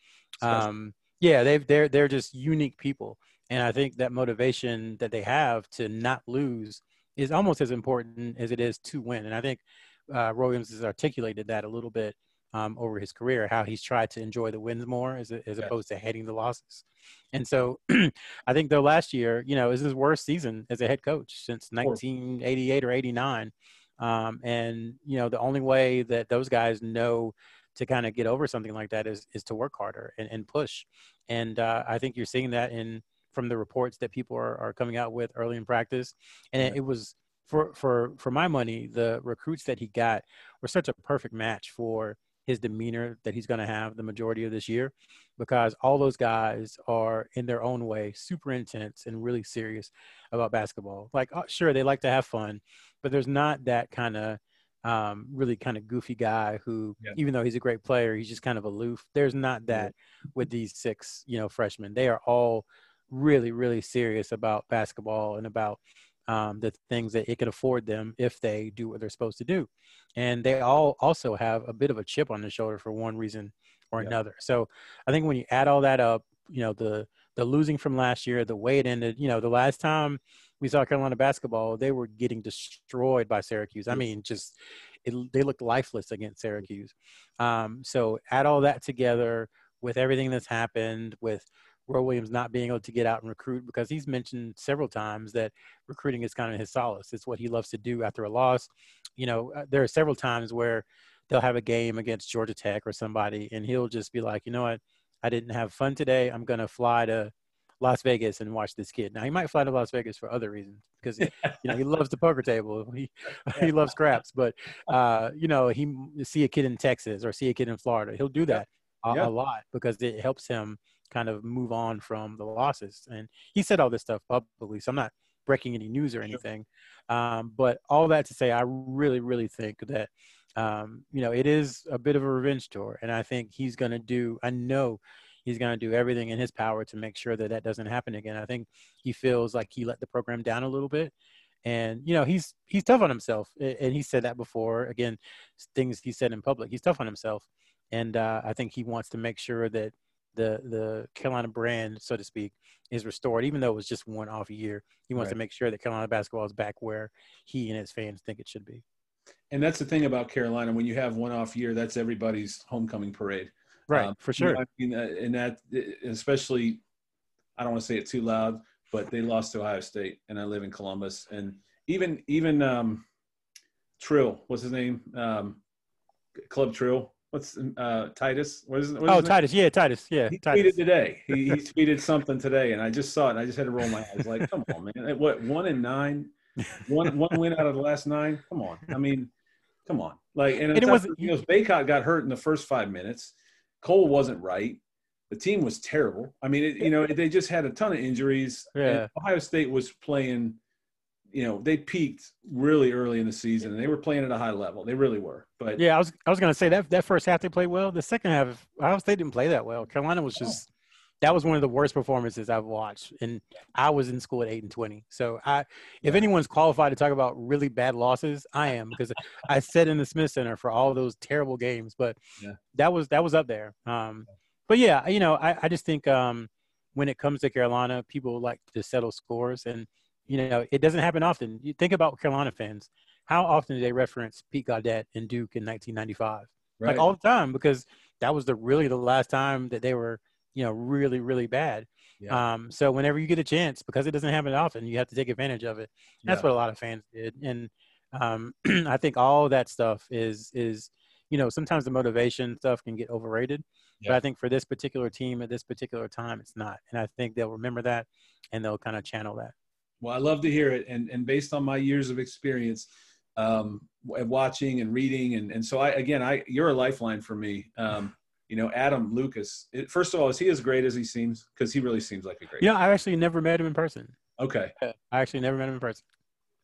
[SPEAKER 2] um yeah they they're they're just unique people and i think that motivation that they have to not lose is almost as important as it is to win and i think uh, Roy Williams has articulated that a little bit um, over his career, how he's tried to enjoy the wins more as, as
[SPEAKER 1] Yeah.
[SPEAKER 2] opposed to hating the losses. And so I think though last year, you know, is his worst season as a head coach since 1988 or 89. Um, and, you know, the only way that those guys know to kind of get over something like that is, is to work harder and, and push. And uh, I think you're seeing that in from the reports that people are, are coming out with early in practice. And it, it was for, for, for my money, the recruits that he got were such a perfect match for his demeanor that he's going to have the majority of this year because all those guys are in their own way super intense and really serious about basketball. Like oh, sure they like to have fun but there's not that kind of um, really kind of goofy guy who
[SPEAKER 1] Yeah.
[SPEAKER 2] even though he's a great player he's just kind of aloof. There's not that with these six you know freshmen. They are all really really serious about basketball and about um, the things that it can afford them if they do what they're supposed to do and they all also have a bit of a chip on their shoulder for one reason or
[SPEAKER 1] Yeah.
[SPEAKER 2] another. So I think when you add all that up, you know, the the losing from last year, the way it ended, you know, the last time we saw Carolina basketball, they were getting destroyed by Syracuse. I mean, just it, they looked lifeless against Syracuse. Um, so add all that together with everything that's happened with Roy Williams not being able to get out and recruit because he's mentioned several times that recruiting is kind of his solace. It's what he loves to do after a loss. You know, uh, there are several times where they'll have a game against Georgia Tech or somebody, and he'll just be like, you know what, I didn't have fun today. I'm gonna fly to Las Vegas and watch this kid. Now he might fly to Las Vegas for other reasons because you know he loves the poker table. He he loves craps, but uh, you know he see a kid in Texas or see a kid in Florida. He'll do that a,
[SPEAKER 1] Yeah.
[SPEAKER 2] a lot because it helps him kind of move on from the losses. And he said all this stuff publicly, so I'm not breaking any news or anything. Um, but all that to say, I really, really think that um, you know it is a bit of a revenge tour, and I think he's going to do. I know he's going to do everything in his power to make sure that that doesn't happen again. I think he feels like he let the program down a little bit. And you know he's he's tough on himself, and he said that before. Again, things he said in public, he's tough on himself, and uh, I think he wants to make sure that the the Carolina brand, so to speak, is restored. Even though it was just one off year, he wants
[SPEAKER 1] Right.
[SPEAKER 2] to make sure that Carolina basketball is back where he and his fans think it should be.
[SPEAKER 1] And that's the thing about Carolina. When you have one off year, that's everybody's homecoming parade.
[SPEAKER 2] Right,
[SPEAKER 1] Um,
[SPEAKER 2] for
[SPEAKER 1] you know,
[SPEAKER 2] sure.
[SPEAKER 1] I mean, uh, and that, especially, I don't want to say it too loud, but they lost to Ohio State, and I live in Columbus, and even even um, Trill, what's his name? Um, Club Trill. What's uh, Titus? What is it?
[SPEAKER 2] Oh, Titus, yeah, Titus, yeah,
[SPEAKER 1] He
[SPEAKER 2] Titus.
[SPEAKER 1] tweeted today. He, he tweeted something today, and I just saw it, and I just had to roll my eyes. Like, come on, man! What one and nine? one one win out of the last nine. Come on, I mean, come on. Like, and,
[SPEAKER 2] And it was-
[SPEAKER 1] you know, Bacot got hurt in the first five minutes. Cole wasn't right. The team was terrible. I mean, it, you know, they just had a ton of injuries. and
[SPEAKER 2] Yeah.
[SPEAKER 1] Ohio State was playing. You know, they peaked really early in the season, and they were playing at a high level. They really were. But
[SPEAKER 2] Yeah, I was I was gonna say that that first half they played well. The second half, Ohio State didn't play that well. Carolina was just that was one of the worst performances I've watched, and I was in school at eight and twenty. So I, if
[SPEAKER 1] Yeah.
[SPEAKER 2] anyone's qualified to talk about really bad losses, I am because I sat in the Smith Center for all those terrible games. But
[SPEAKER 1] Yeah.
[SPEAKER 2] that was that was up there. Um, but yeah, you know, I, I just think um, when it comes to Carolina, people like to settle scores, and you know, it doesn't happen often. You think about Carolina fans. How often do they reference Pete Gaudet and Duke in 1995?
[SPEAKER 1] right.
[SPEAKER 2] like all the time because that was the really the last time that they were you know really really bad
[SPEAKER 1] Yeah.
[SPEAKER 2] um so whenever you get a chance because it doesn't happen often you have to take advantage of it that's
[SPEAKER 1] Yeah.
[SPEAKER 2] what a lot of fans did and um i think all that stuff is is you know sometimes the motivation stuff can get overrated
[SPEAKER 1] yeah.
[SPEAKER 2] but i think for this particular team at this particular time it's not and i think they'll remember that and they'll kind of channel that
[SPEAKER 1] Well, I love to hear it, and and based on my years of experience, um, watching and reading, and and so I again, I you're a lifeline for me. Um, you know, Adam Lucas. It, first of all, is he as great as he seems? Because he really seems like a great.
[SPEAKER 2] you know i actually never met him in person
[SPEAKER 1] Okay.
[SPEAKER 2] i actually never met him in person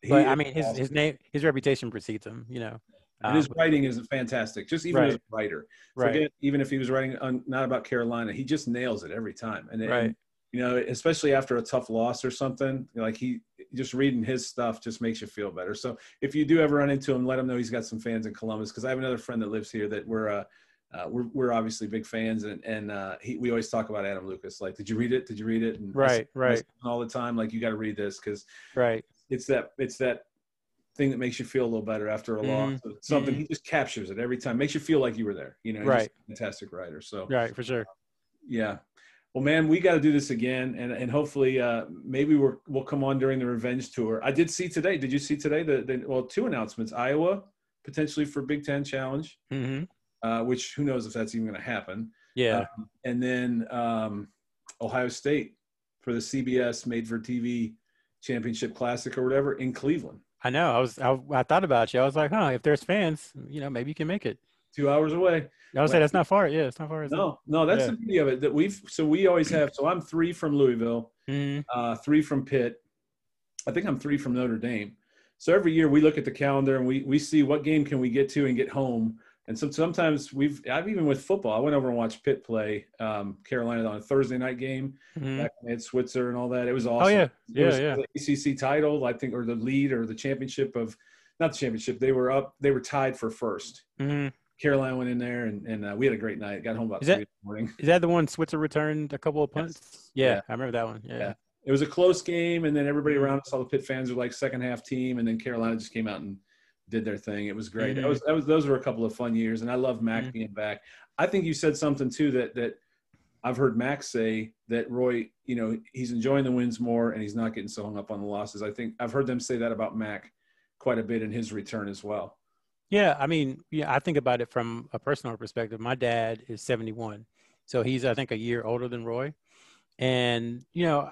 [SPEAKER 1] He
[SPEAKER 2] but i mean his,
[SPEAKER 1] awesome.
[SPEAKER 2] his name his reputation precedes him you know
[SPEAKER 1] and his
[SPEAKER 2] Um,
[SPEAKER 1] writing is fantastic. Just even as a
[SPEAKER 2] Right.
[SPEAKER 1] writer,
[SPEAKER 2] right
[SPEAKER 1] even if he was writing on, not about Carolina, he just nails it every time. And, and,
[SPEAKER 2] Right.
[SPEAKER 1] You know, especially after a tough loss or something, like he just reading his stuff just makes you feel better. So if you do ever run into him, let him know he's got some fans in Columbus because I have another friend that lives here that we're uh, uh, we're we're obviously big fans and and uh, he, we always talk about Adam Lucas. Like, did you read it? Did you read it? And
[SPEAKER 2] Right, right.
[SPEAKER 1] All the time, like you got to read this because
[SPEAKER 2] right
[SPEAKER 1] it's that it's that thing that makes you feel a little better after a loss.
[SPEAKER 2] Mhm.
[SPEAKER 1] Something
[SPEAKER 2] Mhm.
[SPEAKER 1] he just captures it every time, makes you feel like you were there. You know,
[SPEAKER 2] Right.
[SPEAKER 1] fantastic writer. So
[SPEAKER 2] right for sure
[SPEAKER 1] yeah. Well, man, we got to do this again, and and hopefully, uh, maybe we're we'll come on during the revenge tour. I did see today. Did you see today the, the well two announcements? Iowa potentially for Big Ten Challenge,
[SPEAKER 2] hmm
[SPEAKER 1] uh, which who knows if that's even going to happen.
[SPEAKER 2] yeah
[SPEAKER 1] Um, and then um, Ohio State for the CBS Made for TV Championship Classic or whatever in Cleveland.
[SPEAKER 2] i know i was I, I thought about you i was like huh if there's fans you know maybe you can make it
[SPEAKER 1] Two hours away.
[SPEAKER 2] i would say that's not far yeah it's not far?
[SPEAKER 1] No, no, that's
[SPEAKER 2] Yeah.
[SPEAKER 1] the beauty of it. That we've so we always have. So I'm three from Louisville.
[SPEAKER 2] Mhm.
[SPEAKER 1] uh, three from Pitt. I think I'm three from Notre Dame. So every year we look at the calendar and we we see what game can we get to and get home. And so sometimes we've I've even with football. I went over and watched Pitt play um, Carolina on a Thursday night game.
[SPEAKER 2] Mhm.
[SPEAKER 1] Back when they had Switzer and all that. It was awesome.
[SPEAKER 2] oh yeah yeah
[SPEAKER 1] was
[SPEAKER 2] yeah
[SPEAKER 1] The ACC title, I think, or the lead or the championship of not the championship. They were up. They were tied for first.
[SPEAKER 2] hmm
[SPEAKER 1] Carolina went in there and, and uh, we had a great night. Got home about
[SPEAKER 2] Is
[SPEAKER 1] three
[SPEAKER 2] that-
[SPEAKER 1] in the morning.
[SPEAKER 2] is that the one switzer returned a couple of punts yeah,
[SPEAKER 1] Yeah.
[SPEAKER 2] i remember that one yeah,
[SPEAKER 1] Yeah. It was a close game, and then everybody
[SPEAKER 2] Mm-hmm.
[SPEAKER 1] around us, all the Pitt fans, were like second half team, and then Carolina just came out and did their thing. It was great. That
[SPEAKER 2] Mhm.
[SPEAKER 1] was that was those were a couple of fun years, and I love Mack
[SPEAKER 2] Mhm.
[SPEAKER 1] being back. I think you said something too that that I've heard Max say that Roy, you know, he's enjoying the wins more, and he's not getting so hung up on the losses. I think I've heard them say that about Mack quite a bit in his return as well.
[SPEAKER 2] Yeah, I mean, yeah, I think about it from a personal perspective. My dad is 71, so he's I think a year older than Roy, and you know,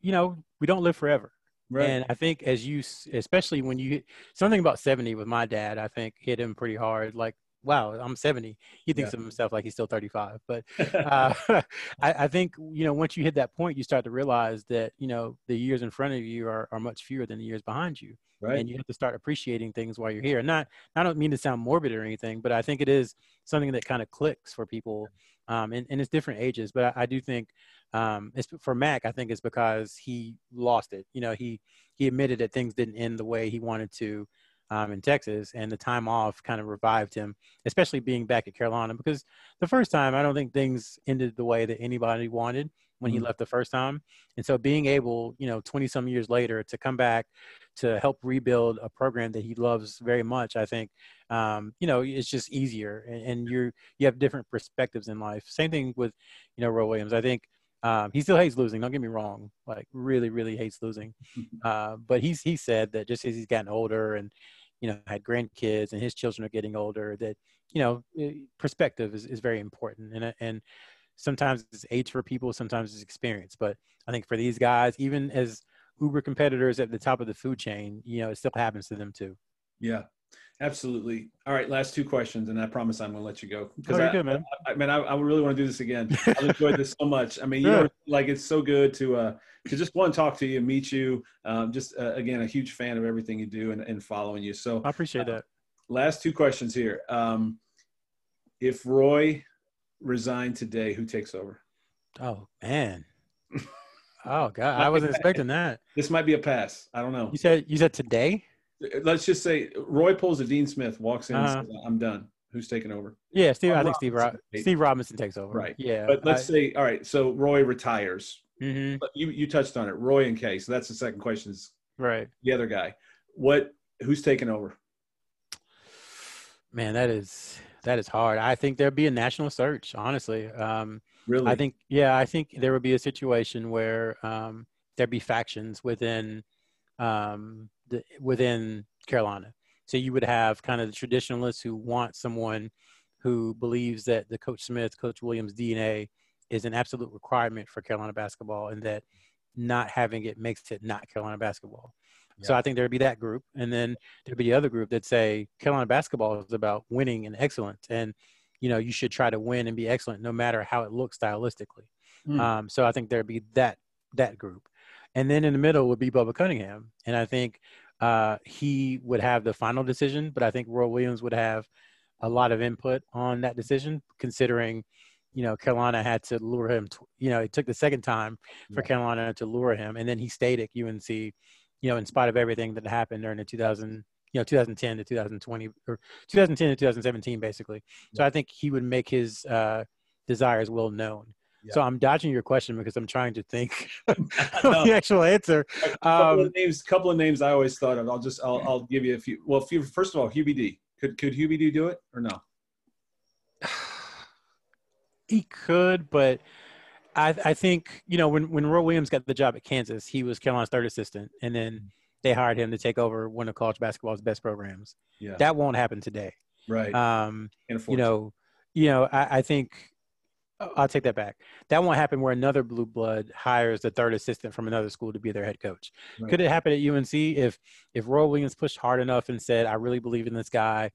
[SPEAKER 2] you know, we don't live forever. Right. And I think as you, especially when you something about 70 with my dad, I think hit him pretty hard. Like, wow, I'm 70. He thinks of himself like he's still 35. But uh, I, I think you know once you hit that point, you start to realize that you know the years in front of you are, are much fewer than the years behind you
[SPEAKER 1] right.
[SPEAKER 2] and you have to start appreciating things while you're here. Not, I don't mean to sound morbid or anything, but I think it is something that kind of clicks for people, um, and, and it's different ages. But I, I do think, um, it's for Mack. I think it's because he lost it. You know, he he admitted that things didn't end the way he wanted to. Um, in Texas, and the time off kind of revived him, especially being back at Carolina. Because the first time, I don't think things ended the way that anybody wanted when he
[SPEAKER 1] Mhm.
[SPEAKER 2] left the first time. And so, being able, you know, 20 some years later to come back to help rebuild a program that he loves very much, I think, um, you know, it's just easier, and, and you're you have different perspectives in life. Same thing with, you know, Roy Williams. I think um, he still hates losing. Don't get me wrong, like really, really hates losing. Uh, but he's he said that just as he's gotten older and you know had grandkids and his children are getting older, that you know eh, perspective is, is very important, and and sometimes it's age for people, sometimes it's experience. But I think for these guys, even as uber competitors at the top of the food chain, you know, it still happens to them too.
[SPEAKER 1] Yeah, absolutely. All right, last two questions, and I promise I'm going to let you go.
[SPEAKER 2] Because oh, good, man.
[SPEAKER 1] I, I, man, I, I, really want to do this again. I've enjoyed this so much. I mean, you know, like it's so good to uh, to just want to talk to you, meet you. Um, just uh, again, a huge fan of everything you do and, and following you. So
[SPEAKER 2] I appreciate
[SPEAKER 1] uh,
[SPEAKER 2] that.
[SPEAKER 1] Last two questions here. Um, if Roy resigned today, who takes over?
[SPEAKER 2] Oh man. Oh God, I wasn't expecting that.
[SPEAKER 1] This might be a pass. I don't know.
[SPEAKER 2] You said you said today.
[SPEAKER 1] Let's just say Roy pulls a Dean Smith, walks in, uh-huh. says, "I'm done." Who's taking over?
[SPEAKER 2] Yeah, Steve. I think Steve Steve Robinson takes over.
[SPEAKER 1] Right.
[SPEAKER 2] Yeah.
[SPEAKER 1] But let's I, say, all right. So Roy retires.
[SPEAKER 2] Mm-hmm.
[SPEAKER 1] You you touched on it, Roy and K. So that's the second question. Is
[SPEAKER 2] right.
[SPEAKER 1] The other guy. What? Who's taking over?
[SPEAKER 2] Man, that is that is hard. I think there'd be a national search. Honestly. Um,
[SPEAKER 1] Really?
[SPEAKER 2] I think, yeah, I think there would be a situation where um, there'd be factions within um, the, within Carolina. So you would have kind of the traditionalists who want someone who believes that the Coach Smith, Coach Williams DNA is an absolute requirement for Carolina basketball, and that not having it makes it not Carolina basketball. Yeah. So I think there'd be that group, and then there'd be the other group that say Carolina basketball is about winning and excellence, and you know you should try to win and be excellent no matter how it looks stylistically. Mm. Um, so I think there'd be that that group, and then in the middle would be Bubba Cunningham, and I think uh, he would have the final decision, but I think Roy Williams would have a lot of input on that decision, considering you know Carolina had to lure him. To, you know, it took the second time for yeah. Carolina to lure him, and then he stayed at UNC. You know, in spite of everything that happened during the 2000 you know 2010 to 2020 or 2010 to 2017 basically yeah. so i think he would make his uh, desires well known yeah. so i'm dodging your question because i'm trying to think of the actual answer
[SPEAKER 1] a couple, um, of names couple of names i always thought of i'll just i'll, I'll give you a few well few, first of all hubie d could could hubie d do it or no
[SPEAKER 2] he could but I, I think you know when when Roy Williams got the job at Kansas, he was Carolina's third assistant, and then mm they hired him to take over one of college basketball's best programs.
[SPEAKER 1] Yeah.
[SPEAKER 2] That won't happen today.
[SPEAKER 1] Right.
[SPEAKER 2] Um, you know, you know, I, I, think I'll take that back. That won't happen where another blue blood hires the third assistant from another school to be their head coach. Right. Could it happen at UNC if if Roy Williams pushed hard enough and said, "I really believe in this guy,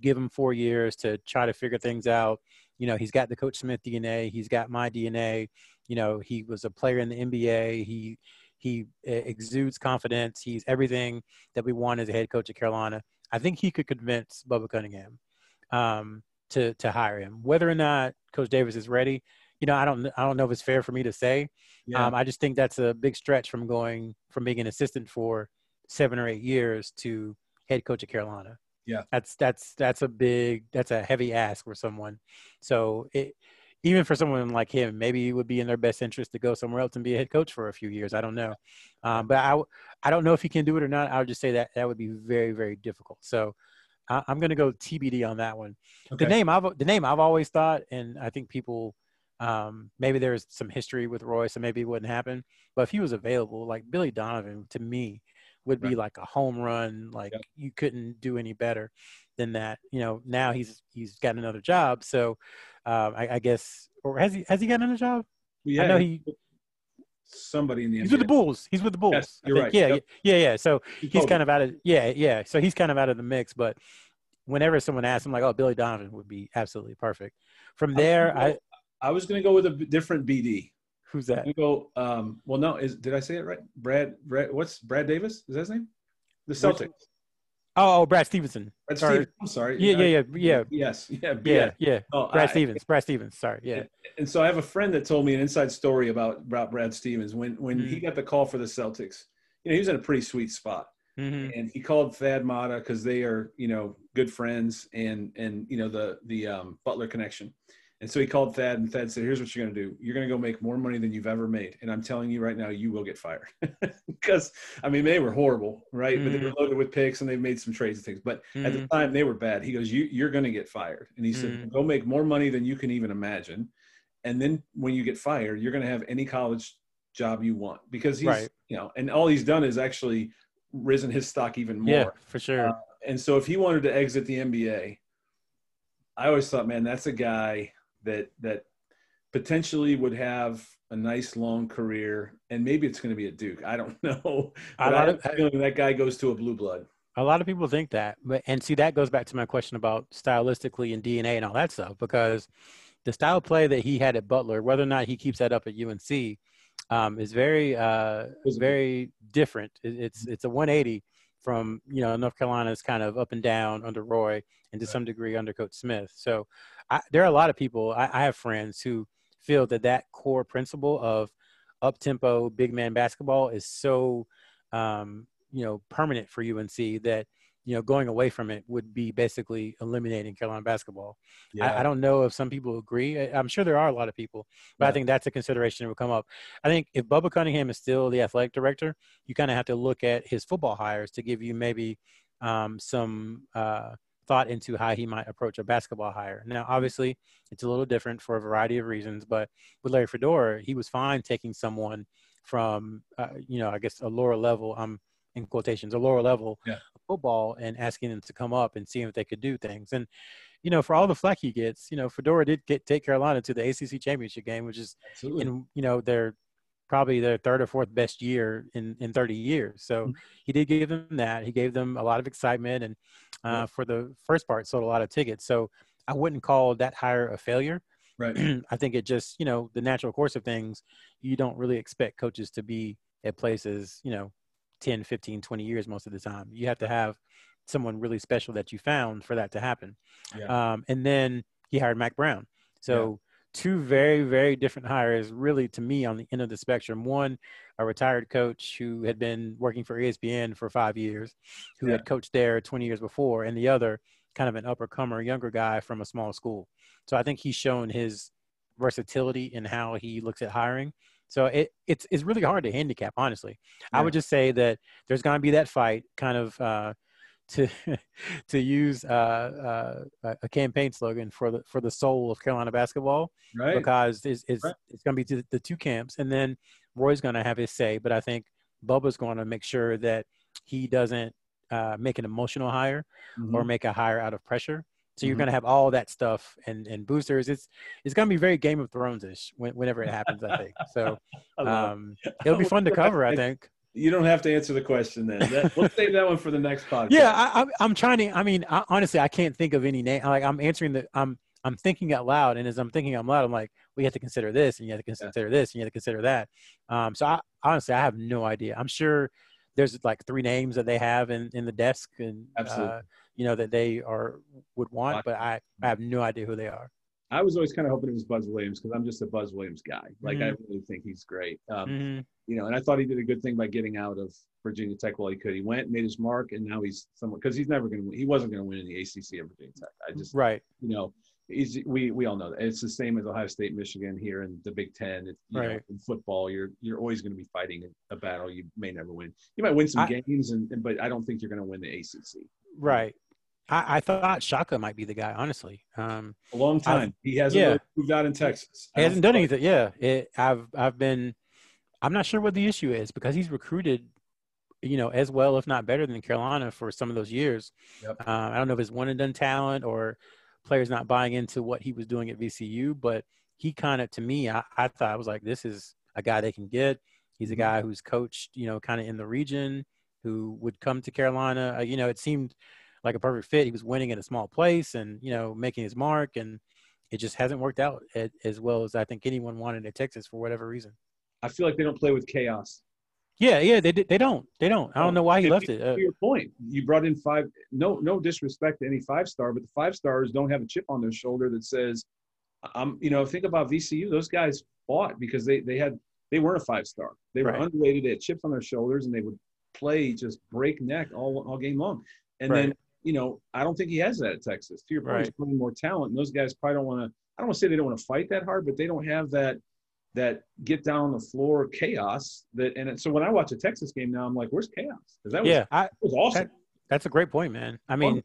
[SPEAKER 2] give him four years to try to figure things out." You know, he's got the Coach Smith DNA. He's got my DNA. You know, he was a player in the NBA. He he exudes confidence. He's everything that we want as a head coach at Carolina. I think he could convince Bubba Cunningham um, to to hire him. Whether or not Coach Davis is ready, you know, I don't I don't know if it's fair for me to say. Yeah. Um, I just think that's a big stretch from going from being an assistant for seven or eight years to head coach at Carolina.
[SPEAKER 1] Yeah,
[SPEAKER 2] that's that's that's a big that's a heavy ask for someone. So it even for someone like him, maybe it would be in their best interest to go somewhere else and be a head coach for a few years. I don't know, um, but I I don't know if he can do it or not. I would just say that that would be very very difficult. So I, am going to go TBD on that one. Okay. The name I've the name I've always thought, and I think people um, maybe there's some history with Roy, so maybe it wouldn't happen. But if he was available, like Billy Donovan, to me would be right. like a home run. Like yep. you couldn't do any better than that. You know, now he's he's got another job, so um, I, I, guess, or has he has he got another job?
[SPEAKER 1] Yeah,
[SPEAKER 2] I know he.
[SPEAKER 1] Somebody in the
[SPEAKER 2] he's NBA. with the Bulls. He's with the Bulls.
[SPEAKER 1] Yes, you're right.
[SPEAKER 2] Yeah, yep. yeah, yeah. So he's kind of out of yeah, yeah. So he's kind of out of the mix. But whenever someone asks, I'm like, oh, Billy Donovan would be absolutely perfect. From there, I
[SPEAKER 1] I was going to go with a different BD.
[SPEAKER 2] Who's that?
[SPEAKER 1] Go. Um, well, no, is did I say it right? Brad. Brad. What's Brad Davis? Is that his name? The Celtics.
[SPEAKER 2] Oh, oh, Brad Stevenson.
[SPEAKER 1] Brad. Stevens. I'm sorry.
[SPEAKER 2] Yeah, yeah, yeah, yeah.
[SPEAKER 1] Yes, yeah,
[SPEAKER 2] yeah, yeah. Oh, Brad I, Stevens. Brad Stevens. Sorry. Yeah.
[SPEAKER 1] And so I have a friend that told me an inside story about about Brad Stevens when when mm-hmm. he got the call for the Celtics. You know, he was in a pretty sweet spot,
[SPEAKER 2] mm-hmm.
[SPEAKER 1] and he called Thad Matta because they are you know good friends and and you know the the um, Butler connection. And so he called Thad, and Thad said, "Here's what you're going to do. You're going to go make more money than you've ever made, and I'm telling you right now, you will get fired." Because I mean, they were horrible, right? Mm-hmm. But they were mm-hmm. loaded with picks, and they've made some trades and things. But mm-hmm. at the mm-hmm. time, they were bad. He goes, "You, you're going to get fired," and he mm-hmm. said, "Go make more money than you can even imagine, and then when you get fired, you're going to have any college job you want because he's, right. you know, and all he's done is actually risen his stock even more. Yeah,
[SPEAKER 2] for sure. Uh,
[SPEAKER 1] and so if he wanted to exit the NBA, I always thought, man, that's a guy." That that potentially would have a nice long career, and maybe it's going to be a Duke. I don't know.
[SPEAKER 2] A lot
[SPEAKER 1] have
[SPEAKER 2] of-
[SPEAKER 1] a feeling that guy goes to a blue blood.
[SPEAKER 2] A lot of people think that, but and see that goes back to my question about stylistically and DNA and all that stuff because the style of play that he had at Butler, whether or not he keeps that up at UNC, um, is very uh,
[SPEAKER 1] it-
[SPEAKER 2] very different. It, it's it's a 180 from you know North Carolina's kind of up and down under Roy and to
[SPEAKER 1] Right.
[SPEAKER 2] some degree under Coach Smith. So I, there are a lot of people. I, I have friends who feel that that core principle of up tempo big man basketball is so um, you know permanent for UNC that you know going away from it would be basically eliminating Carolina basketball. I, I don't know if some people agree. I- I'm sure there are a lot of people, but I think that's a consideration that will come up. I think if Bubba Cunningham is still the athletic director, you kind of have to look at his football hires to give you maybe um, some uh, thought into how he might approach a basketball hire. Now, obviously, it's a little different for a variety of reasons, but with Larry Fedora, he was fine taking someone from, uh, you know, I guess a lower level. I'm in quotations, a lower level
[SPEAKER 1] Yeah.
[SPEAKER 2] of football, and asking them to come up and seeing if they could do things. And you know, for all the flack he gets, you know, Fedora did get take Carolina to the ACC championship game, which is
[SPEAKER 1] Absolutely.
[SPEAKER 2] in you know their probably their third or fourth best year in in 30 years. So
[SPEAKER 1] Mhm.
[SPEAKER 2] he did give them that. He gave them a lot of excitement, and uh,
[SPEAKER 1] Yeah.
[SPEAKER 2] for the first part, sold a lot of tickets. So I wouldn't call that hire a failure.
[SPEAKER 1] right.
[SPEAKER 2] I think it just you know the natural course of things. You don't really expect coaches to be at places you know 10, 15, 20 years most of the time. You have to have someone really special that you found for that to happen.
[SPEAKER 1] Yeah.
[SPEAKER 2] Um, and then he hired Mack Brown. So two very, very different hires, really, to me, on the end of the spectrum. One, a retired coach who had been working for ESPN for five years, who
[SPEAKER 1] Yeah.
[SPEAKER 2] had coached there 20 years before, and the other, kind of an upper comer, younger guy from a small school. So I think he's shown his versatility in how he looks at hiring. So it, it's it's really hard to handicap, honestly. I would just say that there's going to be that fight, kind of uh, to to use uh, uh, a- campaign slogan for the for the soul of Carolina basketball
[SPEAKER 1] Right.
[SPEAKER 2] because it's it's,
[SPEAKER 1] Right.
[SPEAKER 2] it's going to be the two camps, and then Roy's going to have his say. But I think Bubba's going to make sure that he doesn't uh, make an emotional hire
[SPEAKER 1] Mhm.
[SPEAKER 2] or make a hire out of pressure. So you're
[SPEAKER 1] Mhm.
[SPEAKER 2] going to have all that stuff and, and boosters. It's it's going to be very Game of Thrones ish when, whenever it happens. I think so. Um, it'll be fun to cover. I think.
[SPEAKER 1] you don't have to answer the question then. That, we'll save that one for the next podcast.
[SPEAKER 2] Yeah, I, I'm I'm trying to. I mean, I, honestly, I can't think of any name. Like I'm answering the. I'm I'm thinking out loud, and as I'm thinking out loud, I'm like, we have to consider this, and you have to consider this, and you have to consider that. Um, so I honestly, I have no idea. I'm sure there's like three names that they have in in the desk, and
[SPEAKER 1] Absolutely.
[SPEAKER 2] uh, you know that they are would want, but I I have no idea who they are.
[SPEAKER 1] I was always kind of hoping it was Buzz Williams because I'm just a Buzz Williams guy. Like I
[SPEAKER 2] Mm-hmm.
[SPEAKER 1] really think he's great. Um,
[SPEAKER 2] Mhm.
[SPEAKER 1] You know, and I thought he did a good thing by getting out of Virginia Tech while he could. He went, made his mark, and now he's someone because he's never going to. He wasn't going to win in the ACC at Virginia Tech. I just,
[SPEAKER 2] Right.
[SPEAKER 1] you know, he's we we all know that it's the same as Ohio State, Michigan here in the Big Ten. It's, you know,
[SPEAKER 2] Right.
[SPEAKER 1] in football, you're you're always going to be fighting a battle you may never win. You might win some
[SPEAKER 2] I-
[SPEAKER 1] games, and and- but I don't think you're going to win the ACC.
[SPEAKER 2] Right. I, I thought Shaka might be the guy, honestly. Um,
[SPEAKER 1] A long time. he hasn't
[SPEAKER 2] yeah.
[SPEAKER 1] really moved out in Texas. I
[SPEAKER 2] He hasn't done anything. Yeah, it, I've I've been. I'm not sure what the issue is because he's recruited, you know, as well if not better than Carolina for some of those years.
[SPEAKER 1] Yep.
[SPEAKER 2] Uh, I don't know if it's one and done talent or players not buying into what he was doing at VCU, but he kind of to me, I, I thought I was like, this is a guy they can get. He's a
[SPEAKER 1] Mhm.
[SPEAKER 2] guy who's coached, you know, kind of in the region, who would come to Carolina. Uh, you know, it seemed like a perfect fit. He was winning in a small place and you know making his mark and it just hasn't worked out as well as I think anyone wanted at Texas for whatever reason.
[SPEAKER 1] I feel like they don't play with chaos.
[SPEAKER 2] Yeah, yeah, they they don't, they don't. I don't know why he
[SPEAKER 1] If
[SPEAKER 2] left
[SPEAKER 1] you-
[SPEAKER 2] it. Uh,
[SPEAKER 1] to your point, you brought in five. No, no disrespect to any five star, but the five stars don't have a chip on their shoulder that says, "I'm." You know, think about VCU. Those guys fought because they they had they weren't a five star. They were
[SPEAKER 2] Right.
[SPEAKER 1] underrated. They had chips on their shoulders, and they would play just breakneck all all game long. And then you know, I don't think he has that at Texas. To your point, he's
[SPEAKER 2] Right.
[SPEAKER 1] playing more talent, and those guys probably don't want to. I don't want to say they don't want to fight that hard, but they don't have that that get down on the floor chaos that and it, so when I watch a Texas game now I'm like where's chaos because that was
[SPEAKER 2] yeah, I,
[SPEAKER 1] that was awesome
[SPEAKER 2] that's a great point, man. I mean,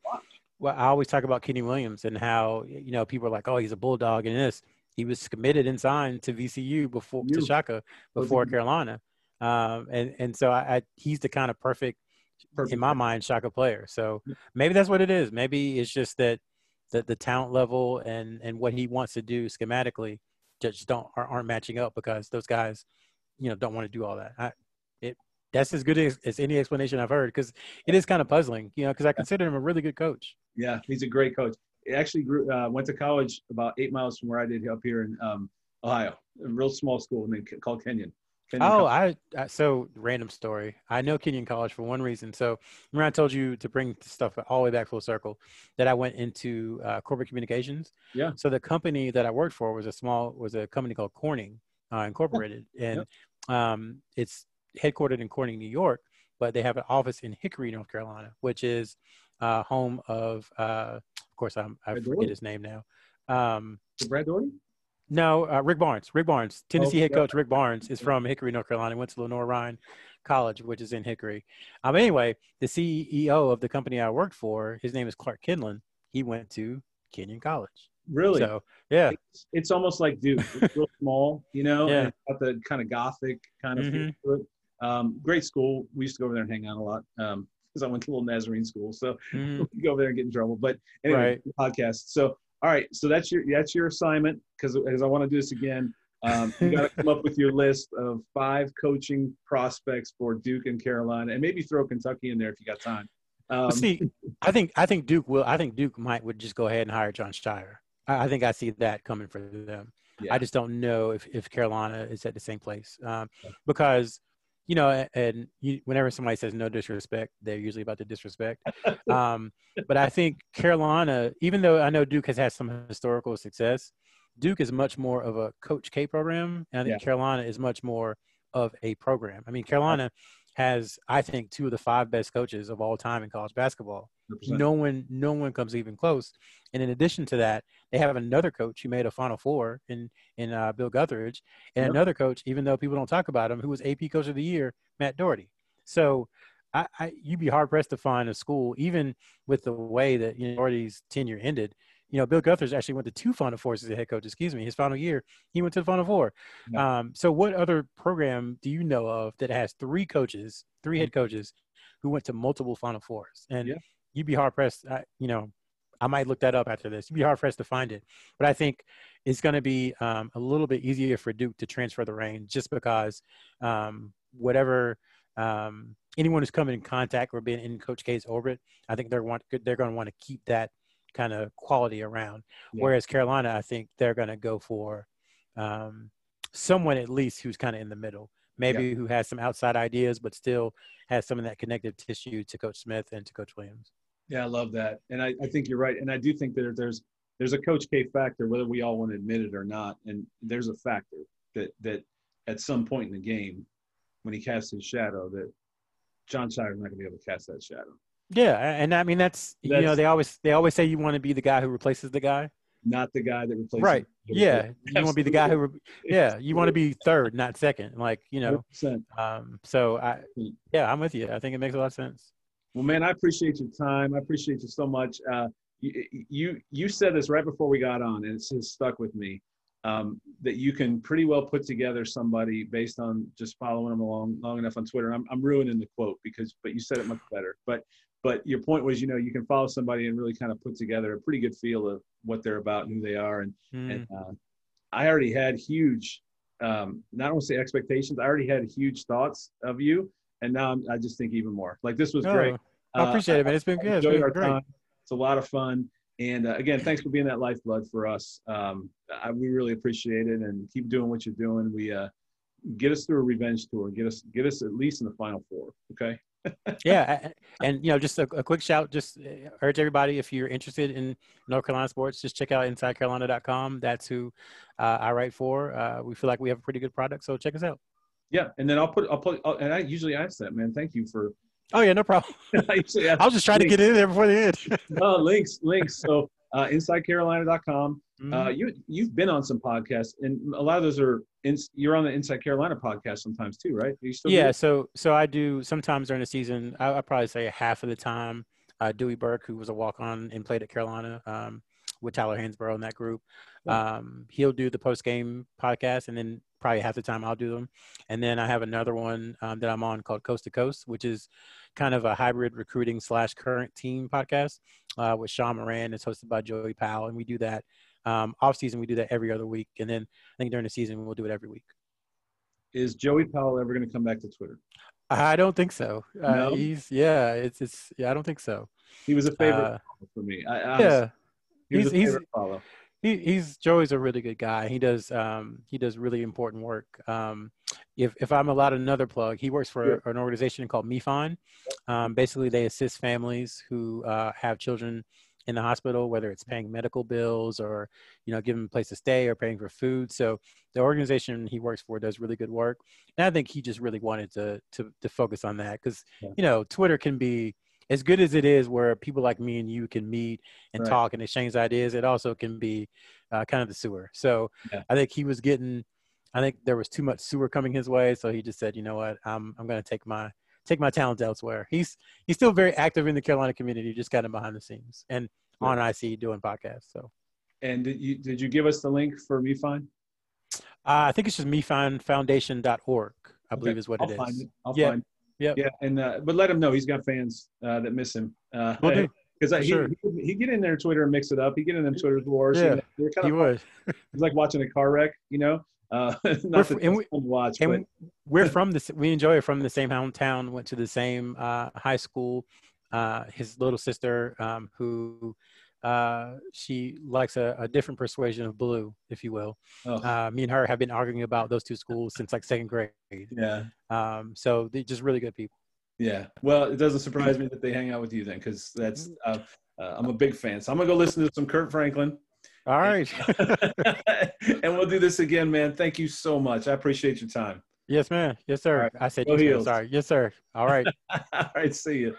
[SPEAKER 2] well, I always talk about Kenny Williams and how you know people are like, oh, he's a bulldog and this. He was committed and signed to VCU before to Shaka before? Carolina, um, and and so I, I he's the kind of perfect,
[SPEAKER 1] Perfect
[SPEAKER 2] in my mind Shaka player. So maybe that's what it is. Maybe it's just that the the talent level and and what he wants to do schematically just don't aren't matching up because those guys, you know, don't want to do all that. I, it that's as good as, as any explanation I've heard because it is kind of puzzling, you know, because I consider him a really good coach.
[SPEAKER 1] Yeah, he's a great coach. He actually grew, uh, went to college about eight miles from where I did up here in um, Ohio, a real small school called Kenyon.
[SPEAKER 2] Kenyon oh, I, I, so random story. I know Kenyon College for one reason. So remember I told you to bring stuff all the way back full circle that I went into uh, corporate communications.
[SPEAKER 1] Yeah.
[SPEAKER 2] So the company that I worked for was a small was a company called Corning uh, Incorporated, and um, it's headquartered in Corning, New York, but they have an office in Hickory, North Carolina, which is uh, home of, uh, of course, I'm, I forget his name now. Um,
[SPEAKER 1] Brad Daugherty?
[SPEAKER 2] No, uh, Rick Barnes. Rick Barnes, Tennessee oh, head coach Rick Barnes is from Hickory, North Carolina. Went to Lenoir-Rhyne College, which is in Hickory. Um, anyway, the CEO of the company I worked for, his name is Clark Kinlan. He went to Kenyon College.
[SPEAKER 1] Really?
[SPEAKER 2] So yeah,
[SPEAKER 1] it's, it's almost like Duke. It's real small, you know, yeah. got the kind of gothic kind of mm-hmm. feel to it. Um, great school. We used to go over there and hang out a lot because um, I went to a little Nazarene school, so mm-hmm. we go over there and get in trouble. But anyway, right. podcast. So all right, so that's your that's your assignment because as I want to do this again, um, you got to come up with your list of five coaching prospects for Duke and Carolina, and maybe throw Kentucky in there if you got time.
[SPEAKER 2] Um, See, I think I think Duke will. I think Duke might would just go ahead and hire Jon Scheyer. I, I think I see that coming for them. Yeah. I just don't know if, if Carolina is at the same place um, because you know, and you, whenever somebody says no disrespect, they're usually about to disrespect. Um, but I think Carolina, even though I know Duke has had some historical success, Duke is much more of a Coach K program, and I think yeah. Carolina is much more of a program. I mean, Carolina has, I think, two of the five best coaches of all time in college basketball. 100%. No one, no one comes even close. And in addition to that, they have another coach who made a Final Four in in uh, Bill Guthridge, and yep. another coach, even though people don't talk about him, who was AP Coach of the Year, Matt Doherty. So, I, I you'd be hard pressed to find a school, even with the way that you know, Doherty's tenure ended. You know, Bill Guthridge actually went to two Final Fours as a head coach. Excuse me, his final year, he went to the Final Four. Yep. Um, so, what other program do you know of that has three coaches, three head coaches, who went to multiple Final Fours? And you'd be hard pressed. you know, I might look that up after this. You'd be hard pressed to find it, but I think it's going to be um, a little bit easier for Duke to transfer the reins just because um, whatever um, anyone who's coming in contact or been in Coach K's orbit, I think they're want they're going to want to keep that kind of quality around. Yeah. Whereas Carolina, I think they're going to go for um, someone at least who's kind of in the middle, maybe yeah. who has some outside ideas, but still has some of that connective tissue to Coach Smith and to Coach Williams.
[SPEAKER 1] Yeah, I love that, and I, I think you're right, and I do think that there's there's a Coach K factor, whether we all want to admit it or not, and there's a factor that that at some point in the game, when he casts his shadow, that Jon Scheyer's not going to be able to cast that shadow.
[SPEAKER 2] Yeah, and I mean that's, that's, you know they always they always say you want to be the guy who replaces the guy,
[SPEAKER 1] not the guy that replaces.
[SPEAKER 2] Right. Yeah, you want to be the guy who. Yeah, you want to be third, not second. Like you know. 100%. Um. So I. Yeah, I'm with you. I think it makes a lot of sense.
[SPEAKER 1] Well, man, I appreciate your time. I appreciate you so much. Uh, you, you, you said this right before we got on, and it's just stuck with me. Um, that you can pretty well put together somebody based on just following them along long enough on Twitter. I'm, I'm ruining the quote because, but you said it much better. But, but your point was, you know, you can follow somebody and really kind of put together a pretty good feel of what they're about and who they are. And, mm. and uh, I already had huge, um, not only say expectations, I already had huge thoughts of you, and now I'm, i just think even more. Like this was oh, great.
[SPEAKER 2] I appreciate it, man. It's been good. It's been great. Time.
[SPEAKER 1] It's a lot of fun. And uh, again, thanks for being that lifeblood for us. Um, I, we really appreciate it, and keep doing what you're doing. We uh, get us through a revenge tour. Get us get us at least in the final four. Okay.
[SPEAKER 2] yeah, and you know, just a, a, quick shout. Just uh, urge everybody if you're interested in North Carolina sports, just check out InsideCarolina.com. That's who uh, I write for. Uh, we feel like we have a pretty good product, so check us out.
[SPEAKER 1] Yeah, and then I'll put I'll put I'll, and I usually ask that man. Thank you for.
[SPEAKER 2] Oh yeah, no problem. I, I was just trying links. to get in there before the end.
[SPEAKER 1] no links, links. So uh, InsideCarolina.com. Mm-hmm. Uh, you you've been on some podcasts, and a lot of those are in, you're on the Inside Carolina podcast sometimes too, right?
[SPEAKER 2] yeah, so so I do sometimes during the season. I, I probably say half of the time. Uh, Dewey Burke, who was a walk on and played at Carolina, um, with Tyler Hansbrough in that group. Um, he'll do the post game podcast, and then probably half the time I'll do them. And then I have another one um, that I'm on called Coast to Coast, which is kind of a hybrid recruiting slash current team podcast uh, with Sean Moran. It's hosted by Joey Powell, and we do that um, off season. We do that every other week, and then I think during the season we'll do it every week.
[SPEAKER 1] Is Joey Powell ever going to come back to Twitter?
[SPEAKER 2] I don't think so. Uh,
[SPEAKER 1] No?
[SPEAKER 2] he's yeah, it's it's yeah, I don't think so.
[SPEAKER 1] He was a favorite
[SPEAKER 2] Uh,
[SPEAKER 1] for me. I, honestly,
[SPEAKER 2] Yeah,
[SPEAKER 1] he was
[SPEAKER 2] he's-
[SPEAKER 1] a
[SPEAKER 2] he's-
[SPEAKER 1] follow.
[SPEAKER 2] He, he's Joey's a really good guy. He does um, he does really important work. Um, if if I'm allowed another plug, he works for
[SPEAKER 1] Sure.
[SPEAKER 2] an organization called MeFine. Um, basically, they assist families who uh, have children in the hospital, whether it's paying medical bills or you know giving them a place to stay or paying for food. So the organization he works for does really good work, and I think he just really wanted to to to focus on that because
[SPEAKER 1] Yeah.
[SPEAKER 2] you know Twitter can be as good as it is where people like me and you can meet and
[SPEAKER 1] Right.
[SPEAKER 2] talk and exchange ideas it also can be uh, kind of the sewer so
[SPEAKER 1] Yeah.
[SPEAKER 2] i think he was getting i think there was too much sewer coming his way so he just said you know what i'm, I'm going to take my take my talents elsewhere he's he's still very active in the carolina community just kind of behind the scenes and on ic doing podcasts so
[SPEAKER 1] And did you did you give us the link for MeFine?
[SPEAKER 2] uh, i think it's just mefinefoundation.org i believe is what
[SPEAKER 1] I'll
[SPEAKER 2] it is
[SPEAKER 1] it. I'll
[SPEAKER 2] Yeah.
[SPEAKER 1] find. It.
[SPEAKER 2] Yep.
[SPEAKER 1] Yeah, and uh, but let him know he's got fans uh, that miss him. Uh,
[SPEAKER 2] Will do.
[SPEAKER 1] Because
[SPEAKER 2] For
[SPEAKER 1] he,
[SPEAKER 2] sure.
[SPEAKER 1] he he get in there Twitter and mix it up. He get in them Twitter wars.
[SPEAKER 2] Yeah,
[SPEAKER 1] you know, they're kind
[SPEAKER 2] he
[SPEAKER 1] of
[SPEAKER 2] would
[SPEAKER 1] it's like watching a car wreck, you know. Uh,
[SPEAKER 2] We're
[SPEAKER 1] not
[SPEAKER 2] f- and we-
[SPEAKER 1] to watch,
[SPEAKER 2] and
[SPEAKER 1] but
[SPEAKER 2] we're from this we enjoy it from the same hometown went to the same uh, high school uh, his little sister um, who uh, she likes a, a different persuasion of blue if you will
[SPEAKER 1] oh,
[SPEAKER 2] uh, me and her have been arguing about those two schools since like second grade
[SPEAKER 1] yeah,
[SPEAKER 2] um, so they're just really good people
[SPEAKER 1] yeah. Well, it doesn't surprise me that they hang out with you then, because that's uh, uh, I'm a big fan. So I'm gonna go listen to some Kirk Franklin,
[SPEAKER 2] all right
[SPEAKER 1] and we'll do this again, man. Thank you so much. I appreciate your time.
[SPEAKER 2] yes man yes sir
[SPEAKER 1] right.
[SPEAKER 2] i said yes, sir. Sorry yes sir all right
[SPEAKER 1] All right, see you.